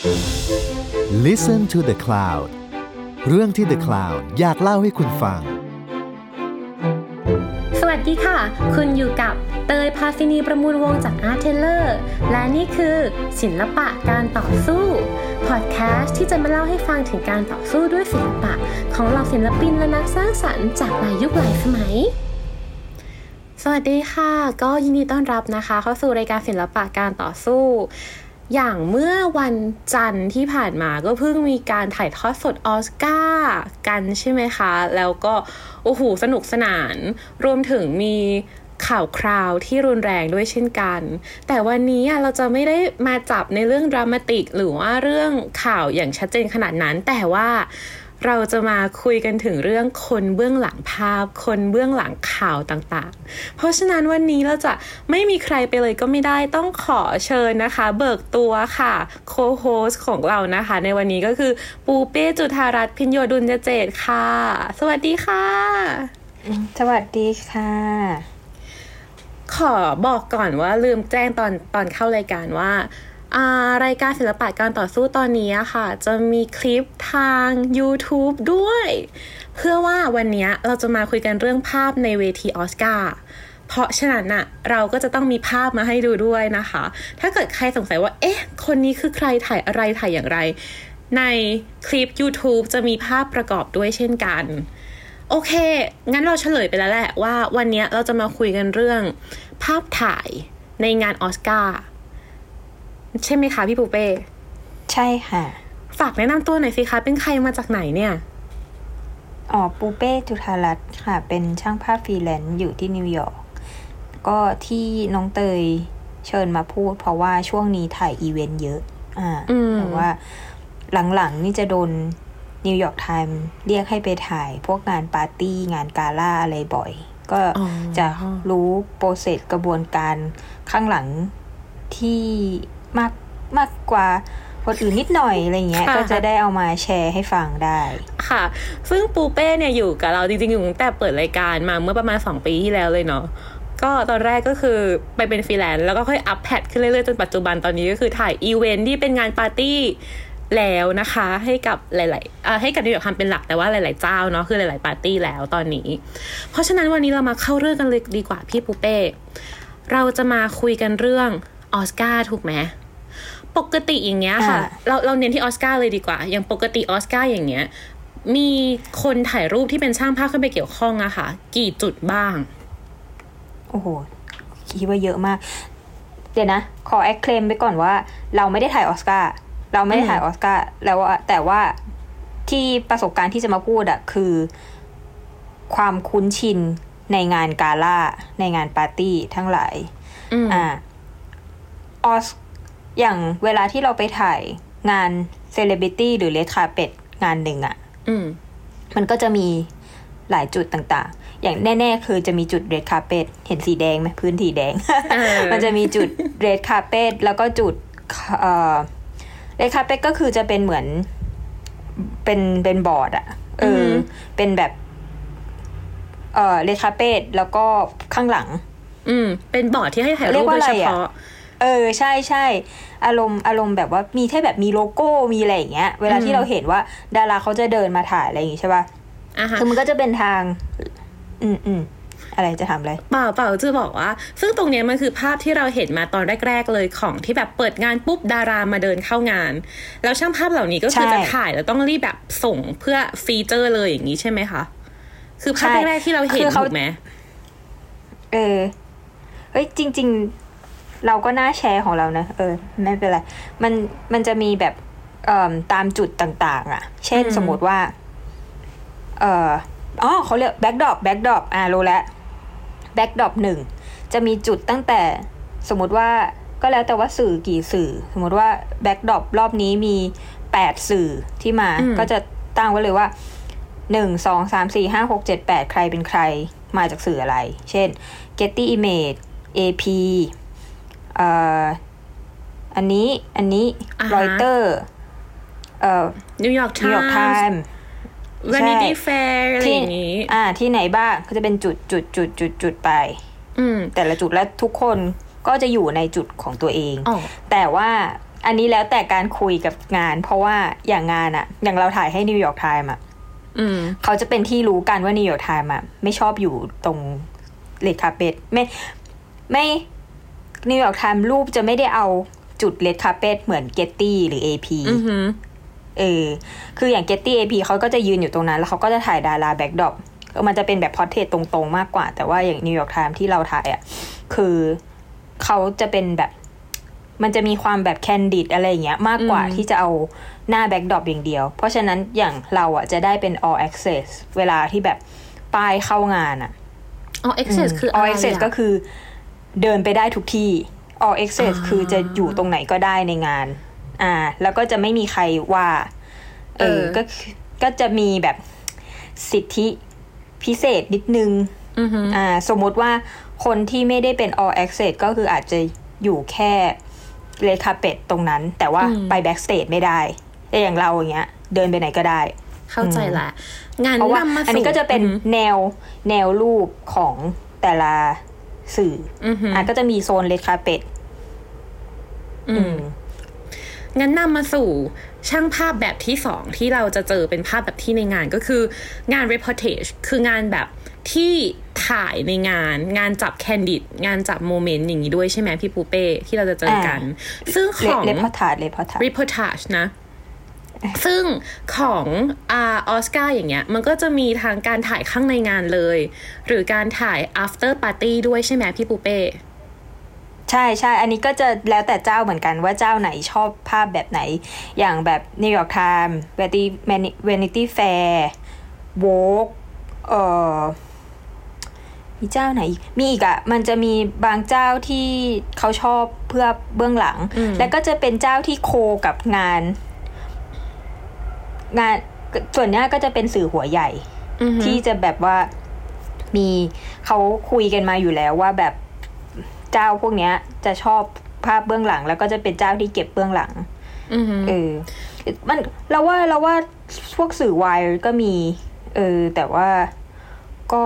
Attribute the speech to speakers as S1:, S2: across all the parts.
S1: Listen to the Cloud เรื่องที่ The Cloud อยากเล่าให้คุณฟัง
S2: สวัสดีค่ะ คุณอยู่กับเตยพาซินีประมูลวงจาก Art t a l o r และนี่คือศิลปะการต่อสู้พอดแคสต์ที่จะมาเล่าให้ฟังถึงการต่อสู้ด้วยศิลปะ ของเหล่าศิลปินและนักสร้างสรรค์จากหลายยุคหลายสมัยสวัสดีค่ะ ก็ยินดีต้อนรับนะคะ เข้าสู่รายการศิลปะการต่อสู้ อย่างเมื่อวันจันทร์ที่ผ่านมาก็เพิ่งมีการถ่ายทอดสดออสการ์กันใช่ไหมคะ แล้วก็ โอ้โห สนุกสนาน รวมถึงมีข่าวคราวที่รุนแรงด้วยเช่นกัน แต่วันนี้อะเราจะไม่ได้มาจับในเรื่องดรามาติก หรือว่าเรื่องข่าวอย่างชัดเจนขนาดนั้น แต่ว่า เราจะมาคุยกันถึงเรื่องคนเบื้องหลังภาพ คนเบื้องหลังข่าวต่างๆ เพราะฉะนั้นวันนี้เราจะไม่มีใครไปเลยก็ไม่ได้ต้องขอเชิญนะคะ เบิกตัวค่ะโคโฮสของเรานะคะ ในวันนี้ก็คือปูเป้จุธารัตน์พิญโยดุลยเจตค่ะ สวัสดีค่ะ
S3: สวัสดีค่ะ
S2: ขอบอกก่อนว่าลืมแจ้งตอนตอนเข้ารายการว่าอ่า รายการศิลปะการต่อสู้ตอนนี้ค่ะ จะมีคลิปทาง YouTube ด้วย เพื่อว่าวันนี้เราจะมาคุยกันเรื่องภาพในเวทีออสการ์เพราะฉะนั้นน่ะเราก็จะต้องมีภาพมาให้ดูด้วยนะคะ ถ้าเกิดใครสงสัยว่า เอ๊ะ คนนี้คือใครถ่ายอะไรถ่ายอย่างไร ในคลิป YouTube จะมีภาพประกอบด้วยเช่นกัน โอเค งั้นเราเฉลยไปแล้วแหละว่าวันนี้เราจะมาคุยกันเรื่อง ภาพถ่ายในงานออสการ์ ใช่ไหมคะพี่ปูเป้
S3: ใช่ค่ะ
S2: ฝากแนะนำตัวหน่อยสิคะ เป็นใครมาจากไหนเนี่ย
S3: อ๋อปูเป้จุธารัตน์ค่ะ เป็นช่างภาพฟรีแลนซ์อยู่ที่นิวยอร์กก็ที่น้องเตยเชิญมาพูด เพราะว่าช่วงนี้ถ่ายอีเวนต์เยอะ อ่า
S2: อืม
S3: แต่ว่าหลังๆนี่จะโดน New York Times เรียกให้ไปถ่ายพวกงานปาร์ตี้งานกาล่าอะไรบ่อย ก็
S2: อ๋อ
S3: จะรู้ process กระบวนการข้างหลังที่ มากมากกว่าคนอื่นนิดหน่อยอะไรเงี้ย
S2: ค่ะ
S3: ก็จะได้เอามาแชร์ให้ฟังได้
S2: ค่ะ ซึ่งปูเป้เนี่ยอยู่กับเราจริงๆอยู่ตั้งแต่เปิดรายการมาเมื่อประมาณ 2 ปีที่แล้วเลยเนาะก็ตอนแรกก็คือไปเป็นฟรีแลนซ์แล้วก็ค่อยอัพแพดขึ้นเรื่อยๆจนปัจจุบันตอนนี้ก็คือถ่ายอีเวนท์ที่เป็นงานปาร์ตี้แล้วนะคะ ให้กับหลายๆอ่าให้กับ New York Times เป็นหลักแต่ว่าหลาย ๆ เจ้าเนาะคือหลาย ๆ ปาร์ตี้แล้วตอนนี้ เพราะฉะนั้นวันนี้เรามาเข้าเรื่องกันเลยดีกว่าพี่ปูเป้ เราจะมาคุยกันเรื่องออสการ์ถูกไหม ปกติอย่างเงี้ยค่ะ
S3: อ่า
S2: เราเราเน้นที่ออสการ์เลยดีกว่า อย่างปกติออสการ์อย่างเงี้ย มีคนถ่ายรูปที่เป็นช่างภาพเข้าไปเกี่ยวข้องอะค่ะ กี่จุดบ้าง
S3: โอ้โห คิดว่าเยอะมาก เดี๋ยวนะ ขอ disclaim ไปก่อนว่า เราไม่ได้ถ่ายออสการ์ เราไม่ได้ถ่ายออสการ์ แล้วว่าแต่ว่าที่ประสบการณ์ที่จะมาพูดอะคือ ความคุ้นชินในงานกาล่า ในงานปาร์ตี้ทั้งหลาย
S2: อืม
S3: อ่าออส อย่างเวลาที่เราไปถ่ายงานเซเลบริตี้หรือ red carpet งานหนึ่งอะ
S2: อืม
S3: มันก็จะมีหลายจุดต่างๆ อย่างแน่ ๆ คือจะมีจุดเรดคาเ p ตเห็นสีแดงไหมพื้นสีแดง
S2: เออ
S3: มันจะมีจุดเรดคาเ p ตแล้วก็จุดเอ่อเรดคาเ p ตก็คือจะเป็นเหมือนเป็นเป็นบอร์ดอะเออ เป็นแบบ เอ่อเรดคาเ p ตแล้วก็ข้างหลัง
S2: อืม เป็นบอร์ดที่ให้ถ่าย
S3: เรี
S2: รู
S3: ย
S2: ป
S3: กว่า
S2: โดย
S3: อะไร
S2: เฉ
S3: อะ
S2: พาะ
S3: เออใช่ใช่อารมณ์อารมณ์แบบว่ามีแค่แบบมีโลโก้มีอะไรอย่างเงี้ย เวลา
S2: อื
S3: ที่
S2: ม
S3: เราเห็นว่าดาราเขาจะเดินมาถ่ายอะไรอย่างงี้ใช่ป่ะ
S2: อะฮะ
S3: คือมันก็จะเป็นทาง อืมอืมอะไรจะถามอะไร
S2: เปล่าเปล่าจะบอกว่า ซึ่งตรงเนี้ยมันคือภาพที่เราเห็นมาตอนแรก ๆ เลยของที่แบบเปิดงานปุ๊บดารามาเดินเข้างาน แล้วช่างภาพเหล่านี้ก็คือ
S3: ใช่
S2: จะถ่ายแล้วต้องรีบแบบส่งเพื่อ feature เลยอย่างนี้ใช่ไหมคะคือภาพ
S3: ใช่
S2: แรกๆที่เราเห็น
S3: คือเขา
S2: ถูกไหม
S3: เออเฮ้ยจริง ๆ เราก็น่าแชร์ของเรานะ เออ ไม่เป็นไร มันมันจะมีแบบเอ่อตามจุดต่างๆ อะ เช่น
S2: อืม
S3: สมมติว่า เอ่ออ๋อเขาเรียก backdrop backdrop อ่ารู้แล้ว backdrop หนึ่งจะมีจุดตั้งแต่สมมติว่าก็แล้วแต่ว่าสื่อกี่สื่อ สมมติว่า backdrop รอบนี้มีแปดสื่อที่มา
S2: อืม
S3: ก็จะตั้งไว้เลยว่าหนึ่งสองสามสี่ห้าหกเจ็ดแปดใครเป็นใครมาจากสื่ออะไร เช่น Getty Image AP เอ่ออันนี้อันนี้
S2: อ่าฮะ
S3: รอยเตอร์เอ่อ
S2: นิวยอร์กไทม์
S3: ม์
S2: Vanity Fair อะไร
S3: ที่
S2: อย่างนี้
S3: อ่า ที่ไหนบ้างก็จะเป็นจุดจุดจุดจุดจุดไป
S2: อืม
S3: แต่ละจุดและทุกคนก็จะอยู่ในจุดของตัวเอง
S2: อ๋อ
S3: แต่ว่าอันนี้แล้วแต่การคุยกับงาน เพราะว่าอย่างงานอะอย่างเราถ่ายให้นิวยอร์กไทม์อะ
S2: อืม
S3: เขาจะเป็นที่รู้กันว่านิวยอร์กไทม์อะไม่ชอบอยู่ตรง red carpet ไม่ไม่ นิวยอร์กไทม์รูปจะไม่ได้เอาจุด red carpet เหมือน Getty หรือ AP
S2: อือหือ
S3: เออ คืออย่าง Getty AP เขาก็จะยืนอยู่ตรงนั้น แล้วเขาก็จะถ่ายดารา backdropมันจะเป็นแบบ portrait ตรงๆ มากกว่า แต่ว่าอย่างนิวยอร์กไทม์ที่เราถ่ายอะ คือเขาจะเป็นแบบมันจะมีความแบบ candid อะไรอย่างเงี้ยมากกว่า
S2: อืม
S3: ที่จะเอาหน้า backdrop อย่างเดียว เพราะฉะนั้นอย่างเราอะจะได้เป็น all access เวลาที่แบบป้ายเข้างานอะ
S2: อ๋อ access คืออะไร
S3: all access
S2: อะ
S3: ก็คือ เดินไปได้ทุกที่ all access
S2: อ่า
S3: คือจะอยู่ตรงไหนก็ได้ในงาน อ่า แล้วก็จะไม่มีใครว่า เออ ก็คือก็จะมีแบบสิทธิพิเศษนิดนึง
S2: อือหือ
S3: อ่า สมมติว่าคนที่ไม่ได้เป็น all access ก็คืออาจจะอยู่แค่เลคาเป็ดตรงนั้น แต่ว่าไป backstage ไม่ได้แต่อย่างเราอย่างเงี้ย เดินไปไหนก็ได้
S2: เข้าใจละ งาน
S3: เพราะว่านำ
S2: มาสู่
S3: อันนี้ก็จะเป็น
S2: อือหือ
S3: แนวแนวรูปของแต่ละ สื่อ
S2: อือหือ
S3: อะก็จะมีโซนเลดคาเป็ด
S2: อืมงั้นนำมาสู่ช่างภาพแบบที่สองที่เราจะเจอเป็นภาพแบบที่ในงานก็คืองาน reportage คืองานแบบที่ถ่ายในงาน งานจับ candid งานจับ moment อย่างนี้ด้วยใช่ไหมพี่ปูเป้ที่เราจะเจอกัน ซึ่งของ
S3: เลพอทาร์ดเลพอทาร์ด
S2: reportage นะ ซึ่งของอาออสการ์อย่างเงี้ยมันก็จะมีทางการถ่ายข้างในงานเลย หรือการถ่าย after party ด้วยใช่ไหมพี่ปูเป้
S3: ใช่ใช่ อันนี้ก็จะแล้วแต่เจ้าเหมือนกันว่าเจ้าไหนชอบภาพแบบไหน อย่างแบบ New York Times Vanity Fair Vogue เอ่อมีเจ้าไหนอีก มีอีกอะมันจะมีบางเจ้าที่เขาชอบเพื่อเบื้องหลัง
S2: อืม
S3: แล้วก็จะเป็นเจ้าที่โคกับงาน งานส่วนเนี้ยก็จะเป็นสื่อหัวใหญ่
S2: อือหือ
S3: ที่จะแบบว่ามีเขาคุยกันมาอยู่แล้วว่าแบบเจ้าพวกเนี้ย จะชอบภาพเบื้องหลัง แล้วก็จะเป็นเจ้าที่เก็บเบื้องหลัง
S2: อือหือ
S3: เออ มันเราว่าเราว่าพวกสื่อวายก็มี เออ แต่ว่าก็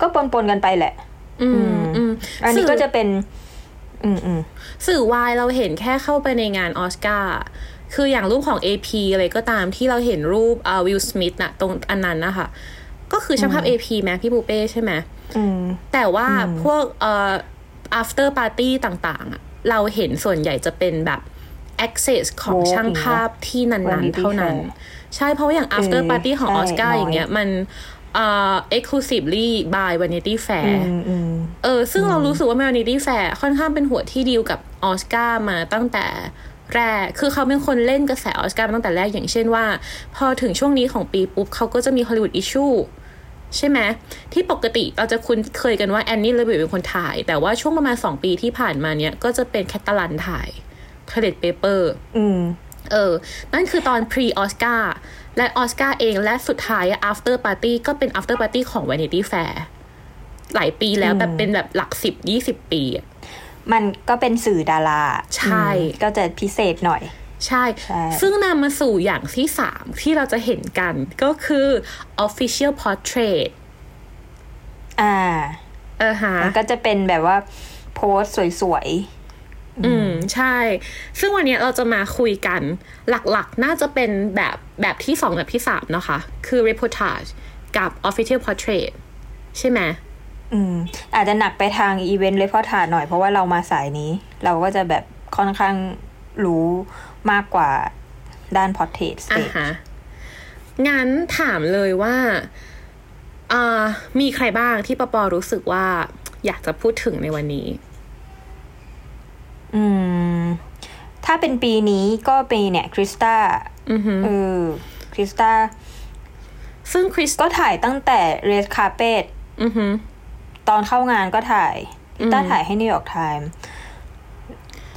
S3: ก็ปนปนๆกันไปแหละ
S2: อืมอืม
S3: อันนี้
S2: สื่
S3: ก็จะเป็น อืมอืม
S2: สื่อวายเราเห็นแค่เข้าไปในงานออสการ์ คืออย่างรูปของ AP อะไรก็ตามที่เราเห็นรูปอ่าวิลสมิธนะตรงอันนั้นนะคะก็คือช่างภาพ AP ไหมพี่ปูเป้ใช่ไหม
S3: อืม
S2: แต่ว่าพวกเอ่อ after party ต่างๆอะเราเห็นส่วนใหญ่จะเป็นแบบ access ของ
S3: โอ้
S2: ช่างภาพที่นั้น
S3: Vanity
S2: ๆเท่านั้น
S3: Fair
S2: ใช่เพราะว่าอย่าง after
S3: เออ
S2: party ของ
S3: ใช่
S2: ออสการ์
S3: น้อย
S2: อย่างเงี้ยมันเอ่อ exclusively by Vanity
S3: อื
S2: Fair
S3: มอืม
S2: เออซึ่งเรารู้สึกว่า Vanity Fair ค่อนข้างเป็นหัวที่ดีลกับออสการ์มาตั้งแต่ แรก คือเขาเป็นคนเล่นกระแสออสการ์มาตั้งแต่แรกอย่างเช่นว่า พอถึงช่วงนี้ของปีปุ๊บเขาก็จะมี Hollywood Issue ใช่ไหมที่ปกติเราจะคุ้นเคยกันว่า Annie Leibovitz เป็นคนถ่าย แต่ว่าช่วงประมาณ2ปีที่ผ่านมาเนี้ยก็จะเป็น Cattelan ถ่าย Toilet Paper
S3: อืม
S2: เออ นั่นคือตอน pre ออสการ์และออสการ์เองและสุดท้ายอะ after party ก็เป็น after party ของ Vanity Fair หลายปีแล้วแบบเป็นแบบหลักสิบยี่สิบปีอะ
S3: มันก็เป็นสื่อดารา
S2: ใช่
S3: อืมก็จะพิเศษหน่อย
S2: ใช่
S3: ใช่
S2: ซึ่งนำมาสู่อย่างที่สามที่เราจะเห็นกันก็คือ official portrait
S3: อ่า
S2: เออฮะ
S3: มันก็จะเป็นแบบว่าโพสต์สวย
S2: อืม ใช่ ซึ่งวันเนี้ยเราจะมาคุยกัน หลักๆ น่าจะเป็นแบบแบบที่สองแบบที่สามนะคะ คือ reportage กับ official portrait ใช่ไหม
S3: ๆ อืม อาจจะหนักไปทาง event reportage หน่อยเพราะว่าเรามาสายนี้ เราก็จะแบบค่อนข้างรู้มากกว่าด้าน portrait staged
S2: ฮะงั้นถามเลยว่าอ่ามีใครบ้างที่ปูเป้รู้สึกว่าอยากจะพูดถึงในวันนี้
S3: อืม ถ้าเป็นปีนี้ก็เป็นเนี่ยคริสตา
S2: อือฮึ
S3: เออคริสตา
S2: ซึ่งคริส
S3: ก็ถ่ายตั้งแต่ red carpet
S2: อือฮึ
S3: ตอนเข้างานก็ถ่ายพิต้า
S2: อืม
S3: ถ่ายให้นิวยอร์กไทม์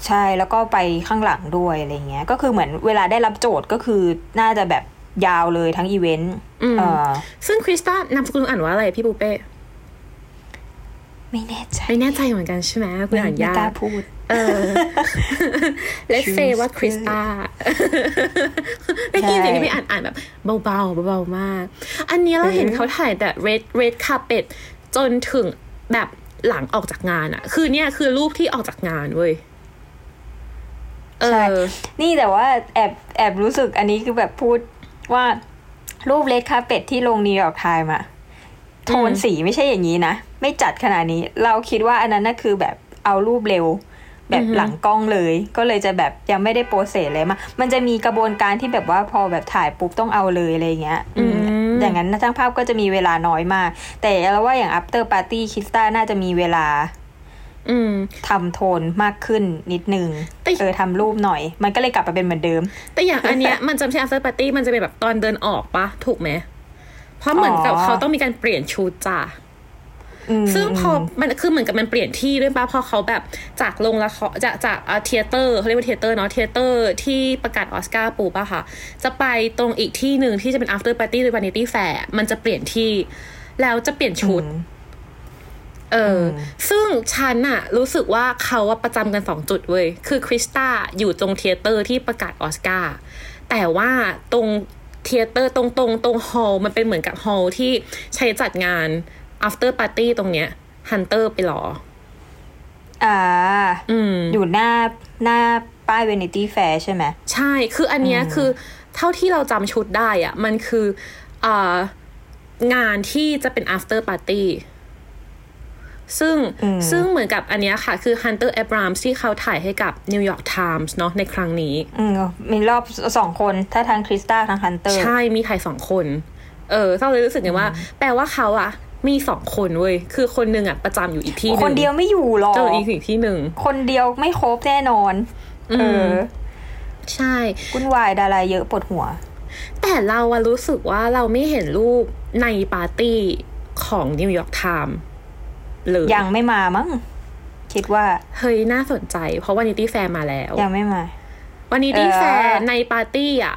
S3: ใช่แล้วก็ไปข้างหลังด้วยอะไรเงี้ย ก็คือเหมือนเวลาได้รับโจทย์ก็คือน่าจะแบบยาวเลยทั้งอีเวนต์
S2: อืม
S3: เออ
S2: ซึ่งคริสตานามสกุลอ่านว่าอะไรพี่ปูเป้
S3: ไม่แน่ใจ
S2: ไม่แน่ใจเหมือนกันใช่ไหมคุณอ่าน
S3: ไม่
S2: ยาก
S3: ล้าพูด
S2: เออ let's say ว่าคริสตาได้ยินเสียงที่พี่อ่านอ่านแบบ เบาๆเบาๆมาก อันนี้เราเห็นเขาถ่ายแต่ red red carpet จนถึงแบบหลังออกจากงานอะคือเนี่ยคือรูปที่ออกจากงานเว้ยเอ
S3: ใช่
S2: อ
S3: นี่แต่ว่าแอบแอบรู้สึกอันนี้คือแบบพูดว่ารูป red carpet ที่ลงนิวยอร์กไทม์อะโทนสีไม่ใช่อย่างนี้นะ ไม่จัดขนาดนี้ เราคิดว่าอันนั้นน่ะคือแบบเอารูปเร็ว แบบ
S2: อือฮึ
S3: หลังกล้องเลย ก็เลยจะแบบยังไม่ได้โปรเซสเลยมามันจะมีกระบวนการที่แบบว่าพอแบบถ่ายปุ๊บต้องเอาเลยอะไรเงี้ย อืม อย่างนั้นช่างภาพก็จะมีเวลาน้อยมาก แต่เราว่าอย่าง after party คิสตาน่าจะมีเวลา
S2: อืม
S3: ทำโทนมากขึ้นนิดนึง
S2: แต่
S3: เออทำรูปหน่อย มันก็เลยกลับมาเป็นเหมือนเดิม
S2: แต่อย่างอันเนี้ยมันจะไม่ใช่ after party มันจะเป็นแบบตอนเดินออกปะถูกไหมเพราะเหมือนกับ
S3: อ๋อ
S2: เขาต้องมีการเปลี่ยนชุดจ้ะ
S3: อืม
S2: ซึ่งพอมันคือเหมือนกับมันเปลี่ยนที่ด้วยปะพอเขาแบบจากโรงละครจากจาก theater เขาเรียกว่า theater เนาะ theater ที่ประกาศออสการ์ปูปะค่ะ จะไปตรงอีกที่หนึ่งที่จะเป็น after party หรือ vanity fair มันจะเปลี่ยนที่ แล้วจะเปลี่ยนชุดเอออซึ่งฉันอะรู้สึกว่าเขาอะประจำกันสองจุดเว้ย คือคริสตาอยู่ตรง theater ที่ประกาศออสการ์ แต่ว่าตรง theater ตรงตรงตรง hall มันเป็นเหมือนกับ hall ที่ใช้จัดงาน after party ตรงเนี้ยฮันเตอร์ไปรอ
S3: อ่า
S2: อืม
S3: อยู่หน้าหน้าป้าย Vanity Fair ใช่ไหม
S2: ใช่ คืออันเนี้ยคือ เท่าที่เราจำชุดได้อะมันคืออ่างานที่จะเป็น after party ซึ่ง
S3: อืม
S2: ซึ่งเหมือนกับอันเนี้ยค่ะ คือ Hunter Abrams ที่เขาถ่ายให้กับ New York Times เนาะในครั้งนี้
S3: อืมมีรอบสองคนถ้าทางคริสตาทางฮันเตอร์
S2: ใช่มีถ่ายสองคน เออเราเลยรู้สึกไงว่า แปลว่าเขาอะ มีสองคนเว้ย คือคนหนึ่งอะประจำอยู่อีกที่หนึ่ง
S3: คนเดียวไม่อยู่หรอก
S2: เจออีกอีกที่หนึ่ง
S3: คนเดียวไม่ครบแน่นอน
S2: อืม
S3: เออ
S2: ใช่
S3: วุ่นวายดาราเยอะปวดหัว
S2: แต่เราอะรู้สึกว่าเราไม่เห็นรูปในปาร์ตี้ของนิวยอร์กไทม์เลย
S3: ยังไม่มามั้งคิดว่า
S2: เฮ้ย น่าสนใจ เพราะ Vanity Fair มาแล้ว
S3: ยังไม่มา
S2: Vanity
S3: เออ
S2: แฟร์ในปาร์ตี้อะ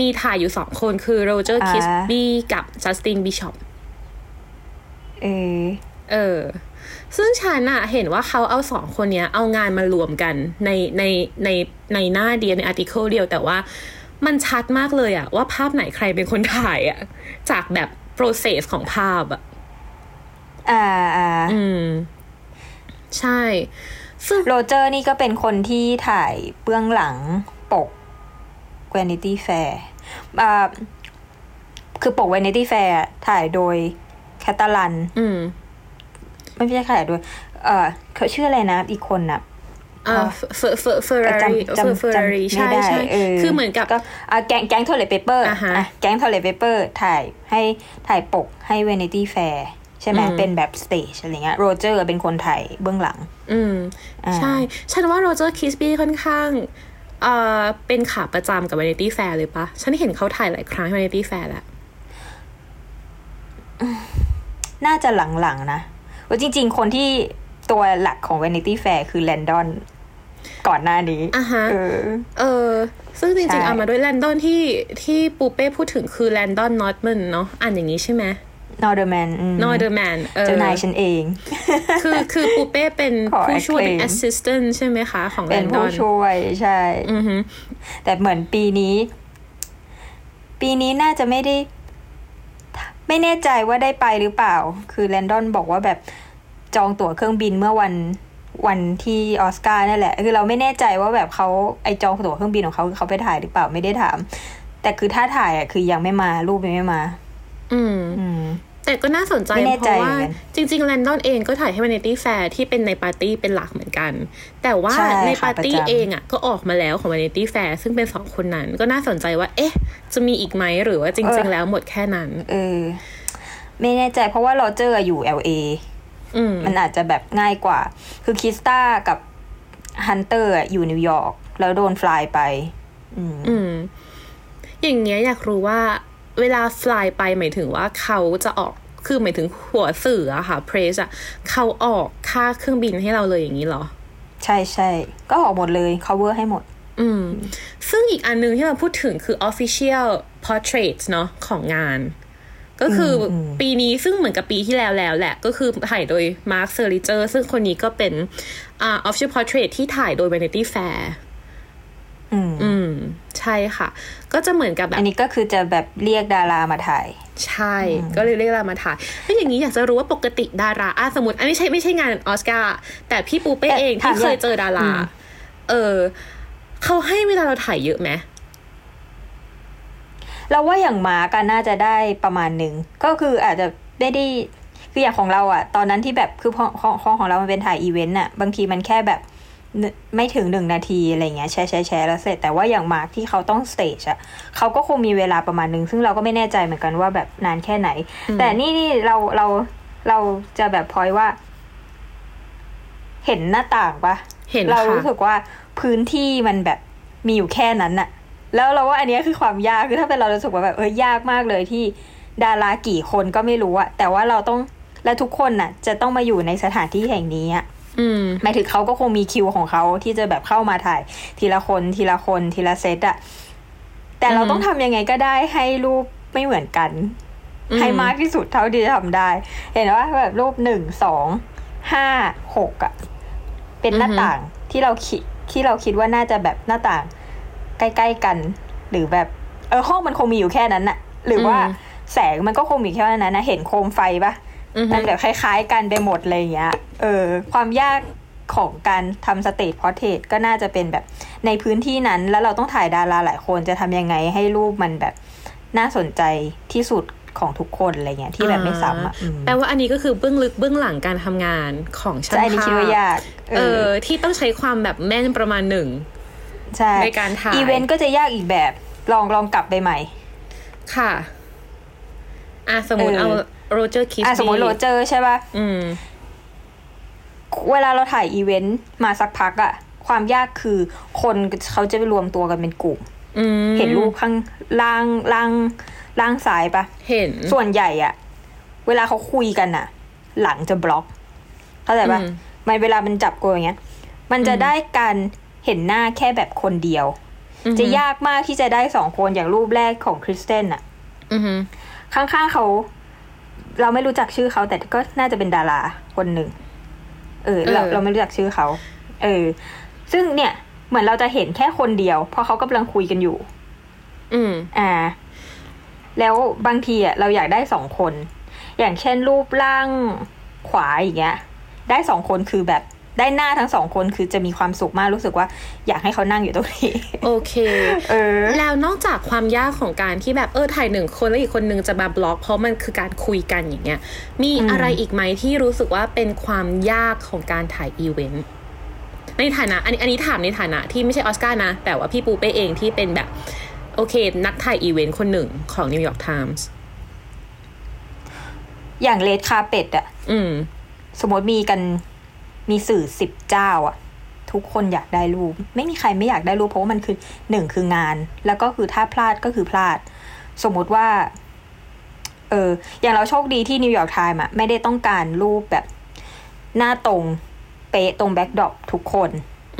S2: มีถ่ายอยู่สองคนคือ Roger อ่า Kisby กับ Justin Bishop
S3: เออ
S2: เออ ซึ่งฉันอะเห็นว่าเขาเอาสองคนเนี้ย เอางานมารวมกันในในในในหน้าเดียวใน article เดียวแต่ว่ามันชัดมากเลยอะว่าภาพไหนใครเป็นคนถ่ายอะจากแบบ process ของภาพอะ
S3: อ่าอ่า
S2: อืม ใช่ซึ่ง
S3: โรเจอร์นี่ก็เป็นคนที่ถ่ายเบื้องหลังปก Vanity Fair อ่าคือปก Vanity Fair ถ่ายโดย แคตาลัน
S2: อืม
S3: ไม่ใช่ถ่ายโดยเออเขาชื่ออะไรนะ อีกคนน่ะ
S2: อ่าเฟอร์เฟอร์เฟอร์รารี
S3: จำ
S2: เฟอร์
S3: จำ
S2: รารี
S3: จำไม่
S2: ใช่
S3: ได้
S2: ใช่
S3: เออ
S2: คือเหมือนกับ
S3: ก็อะแก๊งแก๊งโทเลเปเปอร์
S2: อ่าฮะ
S3: แก๊ง Toilet Paper ถ่ายให้ถ่ายปกให้ Vanity Fair ใช่ไหม
S2: อืม
S3: เป็นแบบ stage อะไรเงี้ยโรเจอร์เป็นคนถ่ายเบื้องหลัง
S2: อืม
S3: อ่า
S2: ใช่ ฉันว่าโรเจอร์คิสบี้ค่อนข้างเอ่อเป็นขาประจำกับ Vanity Fair เลยปะฉันเห็นเขาถ่ายหลายครั้ง Vanity Fair แหละ
S3: น่าจะหลังๆนะว่าจริง ๆ คนที่ตัวหลักของ Vanity Fair คือแลนดอนก่อนหน้านี้
S2: อ่าฮะ
S3: เออ
S2: เออ ซึ่งจ
S3: ใช่
S2: ริงๆเอามาด้วยแลนดอนที่ที่ปูเป้พูดถึงคือแลนดอนนอตมันเนาะอ่านอย่างนี้ใช่ไหม
S3: นอร์เดอร์แมน
S2: นอร์เดอร์แมนเออ
S3: เจ้านายฉันเอง
S2: คือคือปูเป้เป็น
S3: ขอ
S2: ผู้ช่วยเป็น
S3: acclaim
S2: assistant ใช่ไหมคะ ของแล
S3: เป็น
S2: นด
S3: ผู้
S2: อน
S3: ช่วยใช่
S2: อือฮึ
S3: แต่เหมือนปีนี้ ปีนี้น่าจะไม่ได้ ไม่แน่ใจว่าได้ไปหรือเปล่า คือแลนดอนบอกว่าแบบจองตั๋วเครื่องบินเมื่อวันวันที่ออสการ์นั่นแหละ คือเราไม่แน่ใจว่าแบบเขาไอจองตั๋วเครื่องบินของเขาเขาไปถ่ายหรือเปล่าไม่ได้ถาม แต่คือถ้าถ่ายอะคือยังไม่มารูปยังไม่มา
S2: อืม
S3: อืม
S2: แต่ก็น่าสนใจ
S3: ไม่แน่
S2: เพ
S3: ใจ
S2: ราะ
S3: เหมื
S2: ว่า
S3: อนกัน
S2: จริงๆแลนดอนเองก็ถ่ายให้ Vanity Fair ที่เป็นในปาร์ตี้เป็นหลักเหมือนกัน แต่ว่า
S3: ใช่
S2: ใน
S3: ค่ะ
S2: ปาร์ตี้
S3: ประจำ
S2: เองอะก็ออกมาแล้วของ Vanity Fair ซึ่งเป็นสองคนนั้น ก็น่าสนใจว่า เอ๊ะ จะมีอีกไหมหรือว่าจริง ๆ แล้วหมดแค่นั้น
S3: เออไม่แน่ใจเพราะว่าโรเจอร์อยู่ LA
S2: อืม
S3: มันอาจจะแบบง่ายกว่า คือคิสตากับฮันเตอร์อยู่นิวยอร์กแล้วโดน fly ไป อืม
S2: อืมอย่างเงี้ยอยากรู้ว่า เวลา fly ไปหมายถึงว่าเขาจะออกคือหมายถึงหัวสื่ออะค่ะ press อะเขาออกค่าเครื่องบินให้เราเลยอย่างนี้เหรอ
S3: ใช่ใช่ก็ออกหมดเลย cover ให้หมด
S2: อืม ซึ่งอีกอันหนึงที่เราพูดถึงคือ official portraits เนาะของงาน ก็คืออ
S3: ม
S2: ปีนี้ซึ่งเหมือนกับปีที่แล้วแล้วแหละ ก็คือถ่ายโดย Mark s e r l i g e r ซึ่งคนนี้ก็เป็นอ่า official portrait ที่ถ่ายโดย Vanity Fair
S3: อืม
S2: อืม ใช่ค่ะ ก็จะเหมือนกับแบบ
S3: อันนี้ก็คือจะแบบเรียกดารามาถ่าย
S2: ใช่ ก็เลยเรียกเรามาถ่ายแล้วอย่างนี้อยากจะรู้ว่าปกติดาราอะสมมติอันนี้ใช่ไม่ใช่งานออสการ์แต่พี่ปูเป้
S3: แต่
S2: เอง
S3: ถาม
S2: ที่เคย
S3: อย่าง
S2: เจอดารา
S3: อืม
S2: เออเขาให้เวลาเราถ่ายเยอะไหม
S3: เราว่าอย่างมากันน่าจะได้ประมาณหนึ่งก็คืออาจจะได้ได้คืออย่างของเราอะตอนนั้นที่แบบคือของของของของเรามันเป็นถ่ายอีเวนต์อะบางทีมันแค่แบบหนึ่ง ไม่ถึงหนึ่งนาทีอะไรเงี้ยแชร์แชร์แชร์แล้วเสร็จ แต่ว่าอย่างมาร์คที่เขาต้อง stage อะเขาก็คงมีเวลาประมาณหนึ่งซึ่งเราก็ไม่แน่ใจเหมือนกันว่าแบบนานแค่ไหน
S2: อืม
S3: แต่นี่นี่เราเราเราจะแบบพอยว่า เห็นหน้าต่างปะ
S2: เห็น
S3: เรา
S2: ค่ะ
S3: รู้สึกว่าพื้นที่มันแบบมีอยู่แค่นั้นน่ะแล้วเราว่าอันเนี้ยคือความยากคือถ้าเป็นเรารู้สึกว่าแบบเออยากมากเลยที่ดารากี่คนก็ไม่รู้อะแต่ว่าเราต้องและทุกคนน่ะ จะต้องมาอยู่ในสถานที่แห่งนี้อะ
S2: อืม
S3: หมายถึงเขาก็คงมีคิวของเขาที่จะแบบเข้ามาถ่าย ทีละคนทีละคนทีละเซตอะแต่เรา
S2: อือฮึ
S3: ต้องทำยังไงก็ได้ให้รูปไม่เหมือนกัน
S2: อืม
S3: ให้มากที่สุดเท่าที่จะทำได้ เห็นว่าแบบรูปหนึ่งสองห้าหกอะเป็นหน้าต่างที่เราคิดที่เราคิดว่าน่าจะแบบหน้าต่าง ใกล้ๆกัน หรือแบบเออห้องมันคงมีอยู่แค่นั้นน่ะ หรือว่า
S2: อืม
S3: แสงมันก็คงมีแค่นั้นนะเห็นโคมไฟปะ
S2: อือฮึ
S3: มันแบบคล้าย ๆ กันไปหมดเลยอย่างเงี้ย เออ ความยากของการทำ stage portrait ก็น่าจะเป็นแบบในพื้นที่นั้น แล้วเราต้องถ่ายดาราหลายคนจะทำยังไงให้รูปมันแบบน่าสนใจที่สุดของทุกคนอะไรเงี้ยที่แบบไม่ซ้ำอะอืม
S2: แปลว่าอันนี้ก็คือเบื้องลึกเบื้องหลังการทำงานของช่าง
S3: ใช่อันนี้
S2: ภา
S3: คิด
S2: พ
S3: ว่ายาก
S2: เออ ที่ต้องใช้ความแบบแม่นประมาณหนึ่ง
S3: ใช่
S2: ในการถ่าย
S3: อีเวนต์ก็จะยากอีกแบบลองลองกลับไปใหม่
S2: ค่ะ อะสมมติ
S3: เอ
S2: เอา
S3: อ
S2: โรเจอร์คิส
S3: อะสมมติโรเจอร์ใช่ป่ะ
S2: อืม
S3: เวลาเราถ่ายอีเวนต์มาสักพักอะความยากคือคนเขาจะไปรวมตัวกันเป็นกลุ่ม
S2: อืม
S3: เห็นรูปข้างล่างล่างล่างซ้ายปะ
S2: เห็น
S3: ส่วนใหญ่อะเวลาเขาคุยกันอะหลังจะบล็อก เข้าใจปะ
S2: อืม
S3: มันเวลามันจับกูอย่างเงี้ย มันจะ
S2: อืม
S3: ได้การเห็นหน้าแค่แบบคนเดียว
S2: อือฮึ
S3: จะยากมากที่จะได้สองคนอย่างรูปแรกของคริสเตนอะ
S2: อือฮึ
S3: ข้างๆเขา เราไม่รู้จักชื่อเขาแต่ก็น่าจะเป็นดาราคนหนึ่งเออเราเราไม่รู้จักชื่อเขา เออ ซึ่งเนี่ยเหมือนเราจะเห็นแค่คนเดียว เพราะเขากำลังคุยกันอยู่
S2: อืม
S3: อ่า แล้วบางทีอะเราอยากได้สองคน อย่างเช่นรูปร่างขวาอย่างเงี้ย ได้สองคนคือแบบ ได้หน้าทั้งสองคนคือจะมีความสุขมากรู้สึกว่า อยากให้เขานั่งอยู่ตรงนี้
S2: โอเค
S3: เออ
S2: แล้วนอกจากความยากของการที่แบบเออถ่ายหนึ่งคนแล้วอีกคนนึงจะมาบล็อก เพราะมันคือการคุยกันอย่างเงี้ย มี
S3: อืม
S2: อะไรอีกไหมที่รู้สึกว่าเป็นความยากของการถ่ายอีเวนต์ในฐานะ อันนี้อันนี้ถามในฐานะที่ไม่ใช่ออสการ์นะ แต่ว่าพี่ปูเป้เองที่เป็นแบบ โอเค นักถ่ายอีเวนต์คนหนึ่งของ New York Times อ
S3: ย่าง red carpet อะ
S2: อืม
S3: สมมติมีกัน มีสื่อสิบเจ้าอะทุกคนอยากได้รูป ไม่มีใครไม่อยากได้รูปเพราะว่ามันคือหนึ่งคืองาน แล้วก็คือถ้าพลาดก็คือพลาด สมมุติว่า เอออย่างเราโชคดีที่ New York Times อะไม่ได้ต้องการรูปแบบหน้าตรงเป๊ะตรง backdrop ทุกคน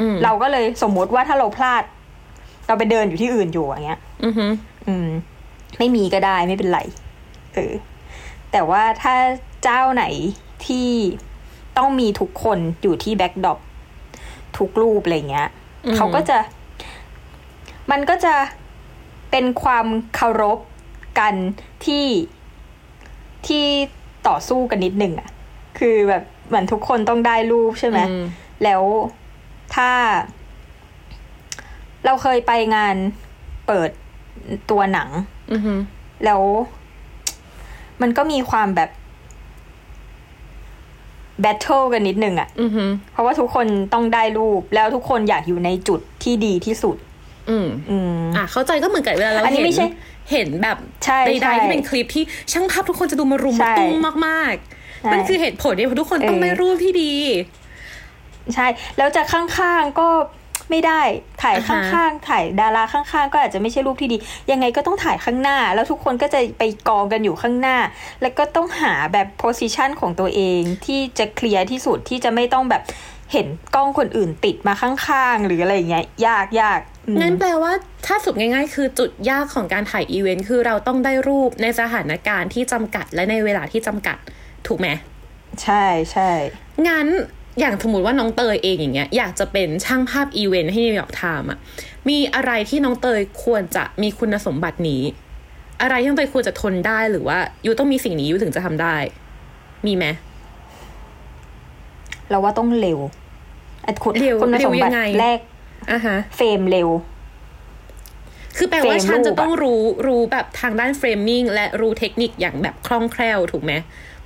S2: อืม
S3: เราก็เลยสมมุติว่าถ้าเราพลาด เราไปเดินอยู่ที่อื่นอยู่อย่างเงี้ย
S2: อือฮึ
S3: อืม ไม่มีก็ได้ไม่เป็นไรเออแต่ว่าถ้าเจ้าไหนที่ ต้องมีทุกคนอยู่ที่ backdrop ทุกรูปอะไรเงี้ย
S2: อืม
S3: เขาก็จะ มันก็จะเป็นความเคารพกันที่ที่ต่อสู้กันนิดหนึ่งอะคือแบบเหมือนทุกคนต้องได้รูปใช่ไหม
S2: อืม
S3: แล้วถ้า เราเคยไปงานเปิดตัวหนัง
S2: อือฮึ
S3: แล้วมันก็มีความแบบ แบทเทิลกันนิดนึงอะ
S2: อือฮึ
S3: เพราะว่าทุกคนต้องได้รูปแล้วทุกคนอยากอยู่ในจุดที่ดีที่สุด
S2: อืม
S3: อืม
S2: อะเข้าใจก็เหมือนกับเวลาเรา
S3: อันนี้
S2: เห็น
S3: ไม่ใช่
S2: เห็นแบบ
S3: ใช่
S2: ใด
S3: ใช่
S2: ๆที่เป็นคลิปที่ช่างภาพทุกคนจะดูมารุม
S3: ใช่
S2: มาตุ้มมาก
S3: ใช่
S2: ๆมันคือเหตุผลที่ทุกคนต้อง
S3: เออ
S2: ได้รูปที่ดี
S3: ใช่ แล้วจะข้างๆก็ ไม่ได้ถ่าย
S2: อ่า
S3: ข้
S2: ฮะา
S3: งๆถ่ายดาราข้างๆ ก็อาจจะไม่ใช่รูปที่ดี ยังไงก็ต้องถ่ายข้างหน้า แล้วทุกคนก็จะไปกองกันอยู่ข้างหน้า แล้วก็ต้องหาแบบ position ของตัวเองที่จะ clear ที่สุดที่จะไม่ต้องแบบเห็นกล้องคนอื่นติดมาข้างๆ หรืออะไรอย่างเงี้ยยากยากอืม
S2: งั้นแปลว่าถ้าสุดง่ายๆ คือจุดยากของการถ่ายอีเวนต์คือเราต้องได้รูปในสถานการณ์ที่จำกัดและในเวลาที่จำกัดถูกไหม
S3: ใช่ใช่
S2: งั้น อย่างสมมติว่าน้องเตยเองอย่างเงี้ยอยากจะเป็นช่างภาพอีเวนต์ให้ New York Times อะมีอะไรที่น้องเตยควรจะมีคุณสมบัตินี้ อะไรที่น้องเตยควรจะทนได้หรือว่ายูต้องมีสิ่งนี้ยูถึงจะทำได้ มีไหม
S3: เราว่าต้องเร็วอะคุณ
S2: เร็ว
S3: คุณ
S2: เร็
S3: ส
S2: ว
S3: ม
S2: ยั
S3: บัติ
S2: งไง
S3: แรก
S2: อะฮะ
S3: เฟรมเร็ว
S2: คือแปลว่า
S3: เฟรม
S2: ฉันจะ
S3: รูปอะ
S2: ต้องรู้รู้แบบทางด้านเฟรมมิ่งและรู้เทคนิคอย่างแบบคล่องแคล่วถูกไหม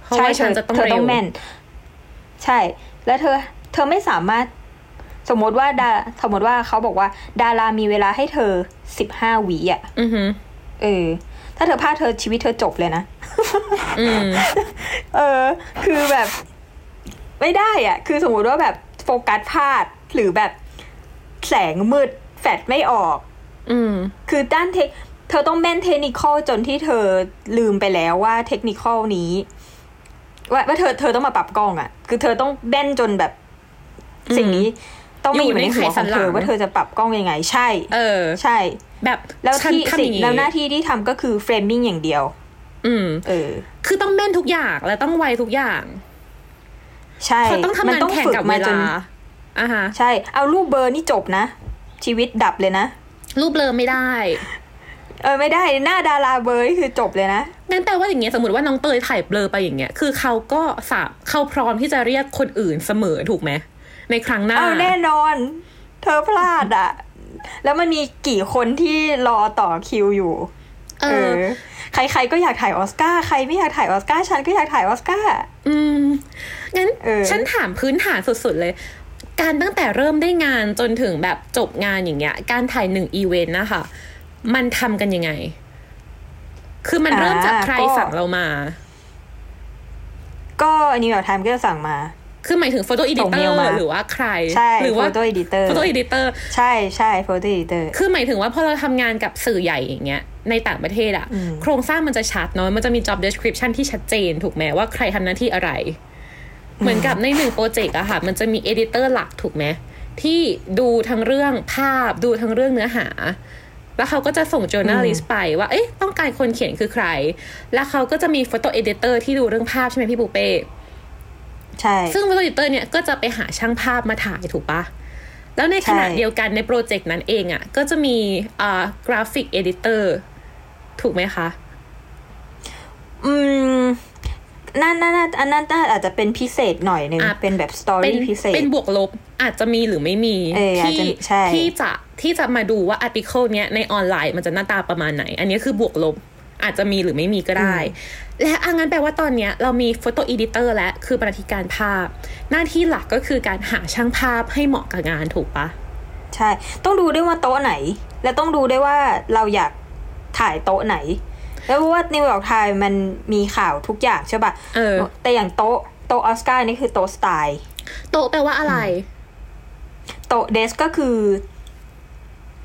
S2: เพราะว่าฉันจะต้อง
S3: เธอ
S2: เร็
S3: ต้
S2: ว
S3: องแม่นใช่ แล้วเธอเธอไม่สามารถ สมมติว่าดาสมมติว่าเขาบอกว่า ดารามีเวลาให้เธอสิบห้าวิอะ
S2: อือหือ
S3: เออ ถ้าเธอพลาดเธอชีวิตเธอจบเลยนะ
S2: อืม
S3: เออ คือแบบ ไม่ได้อะ คือสมมติว่าแบบโฟกัสพลาดหรือแบบแสงมืดแฟลชไม่ออก
S2: อืม
S3: คือด้านเทค เธอต้องแม่นเทคนิคอลจนที่เธอลืมไปแล้วว่าเทคนิคอลนี้ ว่าว่าเธอเธอต้องมาปรับกล้องอะ่ะ คือเธอต้องแม่นจนแบบ
S2: อืม
S3: สิ่งนี้ต้องมาอยู่ในหัว
S2: อยู่ในไขสั
S3: ขอนง
S2: หลั
S3: เธ
S2: ง
S3: อว่าเธอจะปรับกล้องยังไง ใช่
S2: เออ
S3: ใช่
S2: แบบ
S3: แล้ว
S2: ฉัน
S3: ที่
S2: ทำอ
S3: สิ่ง
S2: ย่างนี้
S3: แล้วหน้าที่ที่ทำก็คือเฟรมมิ่งอย่างเดียว
S2: อืม
S3: เออ
S2: คือต้องแม่นทุกอย่างและต้องไวทุกอย่าง
S3: ใช่
S2: เขาต้องทำ
S3: มั
S2: งานแข่งกับเวลาอะฮะ
S3: ใช่ เอารูปเบอร์นี่จบนะ ชีวิตดับเลยนะ
S2: รูปเบลอไม่ได้
S3: เออไม่ได้หน้าดาราเบอร์นี่คือจบเลยนะ
S2: งั้นแปลว่าอย่างเงี้ยสมมติว่าน้องเตยถ่ายเบลอไปอย่างเงี้ยคือเขาก็สาเขาพร้อมที่จะเรียกคนอื่นเสมอถูกไหมในครั้งหน้า
S3: เอาแน่นอน เธอพลาดอะแล้วมันมีกี่คนที่รอต่อคิวอยู่
S2: เออ
S3: ใครๆก็อยากถ่ายออสการ์ใครไม่อยากถ่ายออสการ์ฉันก็อยากถ่ายออสการ์
S2: อืมงั้น
S3: เออ
S2: ฉันถามพื้นฐานสุดๆเลยการตั้งแต่เริ่มได้งานจนถึงแบบจบงานอย่างเงี้ย การถ่ายหนึ่งอีเวนต์นะคะ มันทำกันยังไง คือมันเริ่มจากใครสั่งเรามา
S3: ก็นิวยอร์กไทม์ก็จะสั่งมา
S2: คือหมายถึง photo editor
S3: ส่ง
S2: เม
S3: ลมา
S2: หรือว่าใคร
S3: ใช่
S2: หรือว่า photo editor photo editor
S3: ใช่ใช่ photo editor
S2: คือหมายถึงว่าพอเราทำงานกับสื่อใหญ่อย่างเงี้ยในต่างประเทศอะ
S3: อืม
S2: โครงสร้างมันจะชัดเนาะมันจะมี job description ที่ชัดเจนถูกไหมว่าใครทำหน้าที่อะไร เหมือนกับในหนึ่งโปรเจกต์อะค่ะ มันจะมี editor หลักถูกไหมที่ดูทั้งเรื่องภาพดูทั้งเรื่องเนื้อหา แล้วเขาก็จะส่ง journalist ไปว่า เอ๊ะ ต้องการคนเขียนคือใคร แล้วเขาก็จะมี photo editor ที่ดูเรื่องภาพใช่ไหมพี่ปูเป้
S3: ใช่
S2: ซึ่ง photo editor เนี่ยก็จะไปหาช่างภาพมาถ่ายถูกปะ แล้วในขณะ
S3: ใช่
S2: เดียวกันในโปรเจกต์นั้นเองอะ่ะ ก็จะมีอ่า graphic editor ถูกไหมคะ
S3: อืม นั่นนั่นนั่นอันนั้นน่าอาจจะเป็นพิเศษหน่อยนึง
S2: อะ
S3: เป็นแบบ
S2: เป็น
S3: story พิเศษ
S2: เป็นบวกลบอาจจะมีหรือไม่มี
S3: เอออาจ
S2: ที่
S3: จะใช่
S2: ที่จะที่จะมาดูว่า article เนี้ยในออนไลน์มันจะหน้าตาประมาณไหน อันนี้คือบวกลบอาจจะมีหรือไม่มีก็ได้ และอังั้นแปลว่าตอนเนี้ยเรามี photo editor และคือบรรณาธิการภาพ หน้าที่หลักก็คือการหาช่างภาพให้เหมาะกับงานถูกปะ
S3: ใช่ ต้องดูด้วยว่าโต๊ะไหน และต้องดูด้วยว่าเราอยากถ่ายโต๊ะไหน แล้วว่านิวยอร์กไทม์มันมีข่าวทุกอย่างใช่ปะ
S2: เออ
S3: แต่อย่างโต๊ะโต๊ะออสการ์นี่คือโต๊ะสไตล์
S2: โต๊ะแปลว่าอะไร
S3: โต๊ะเดสก็คือ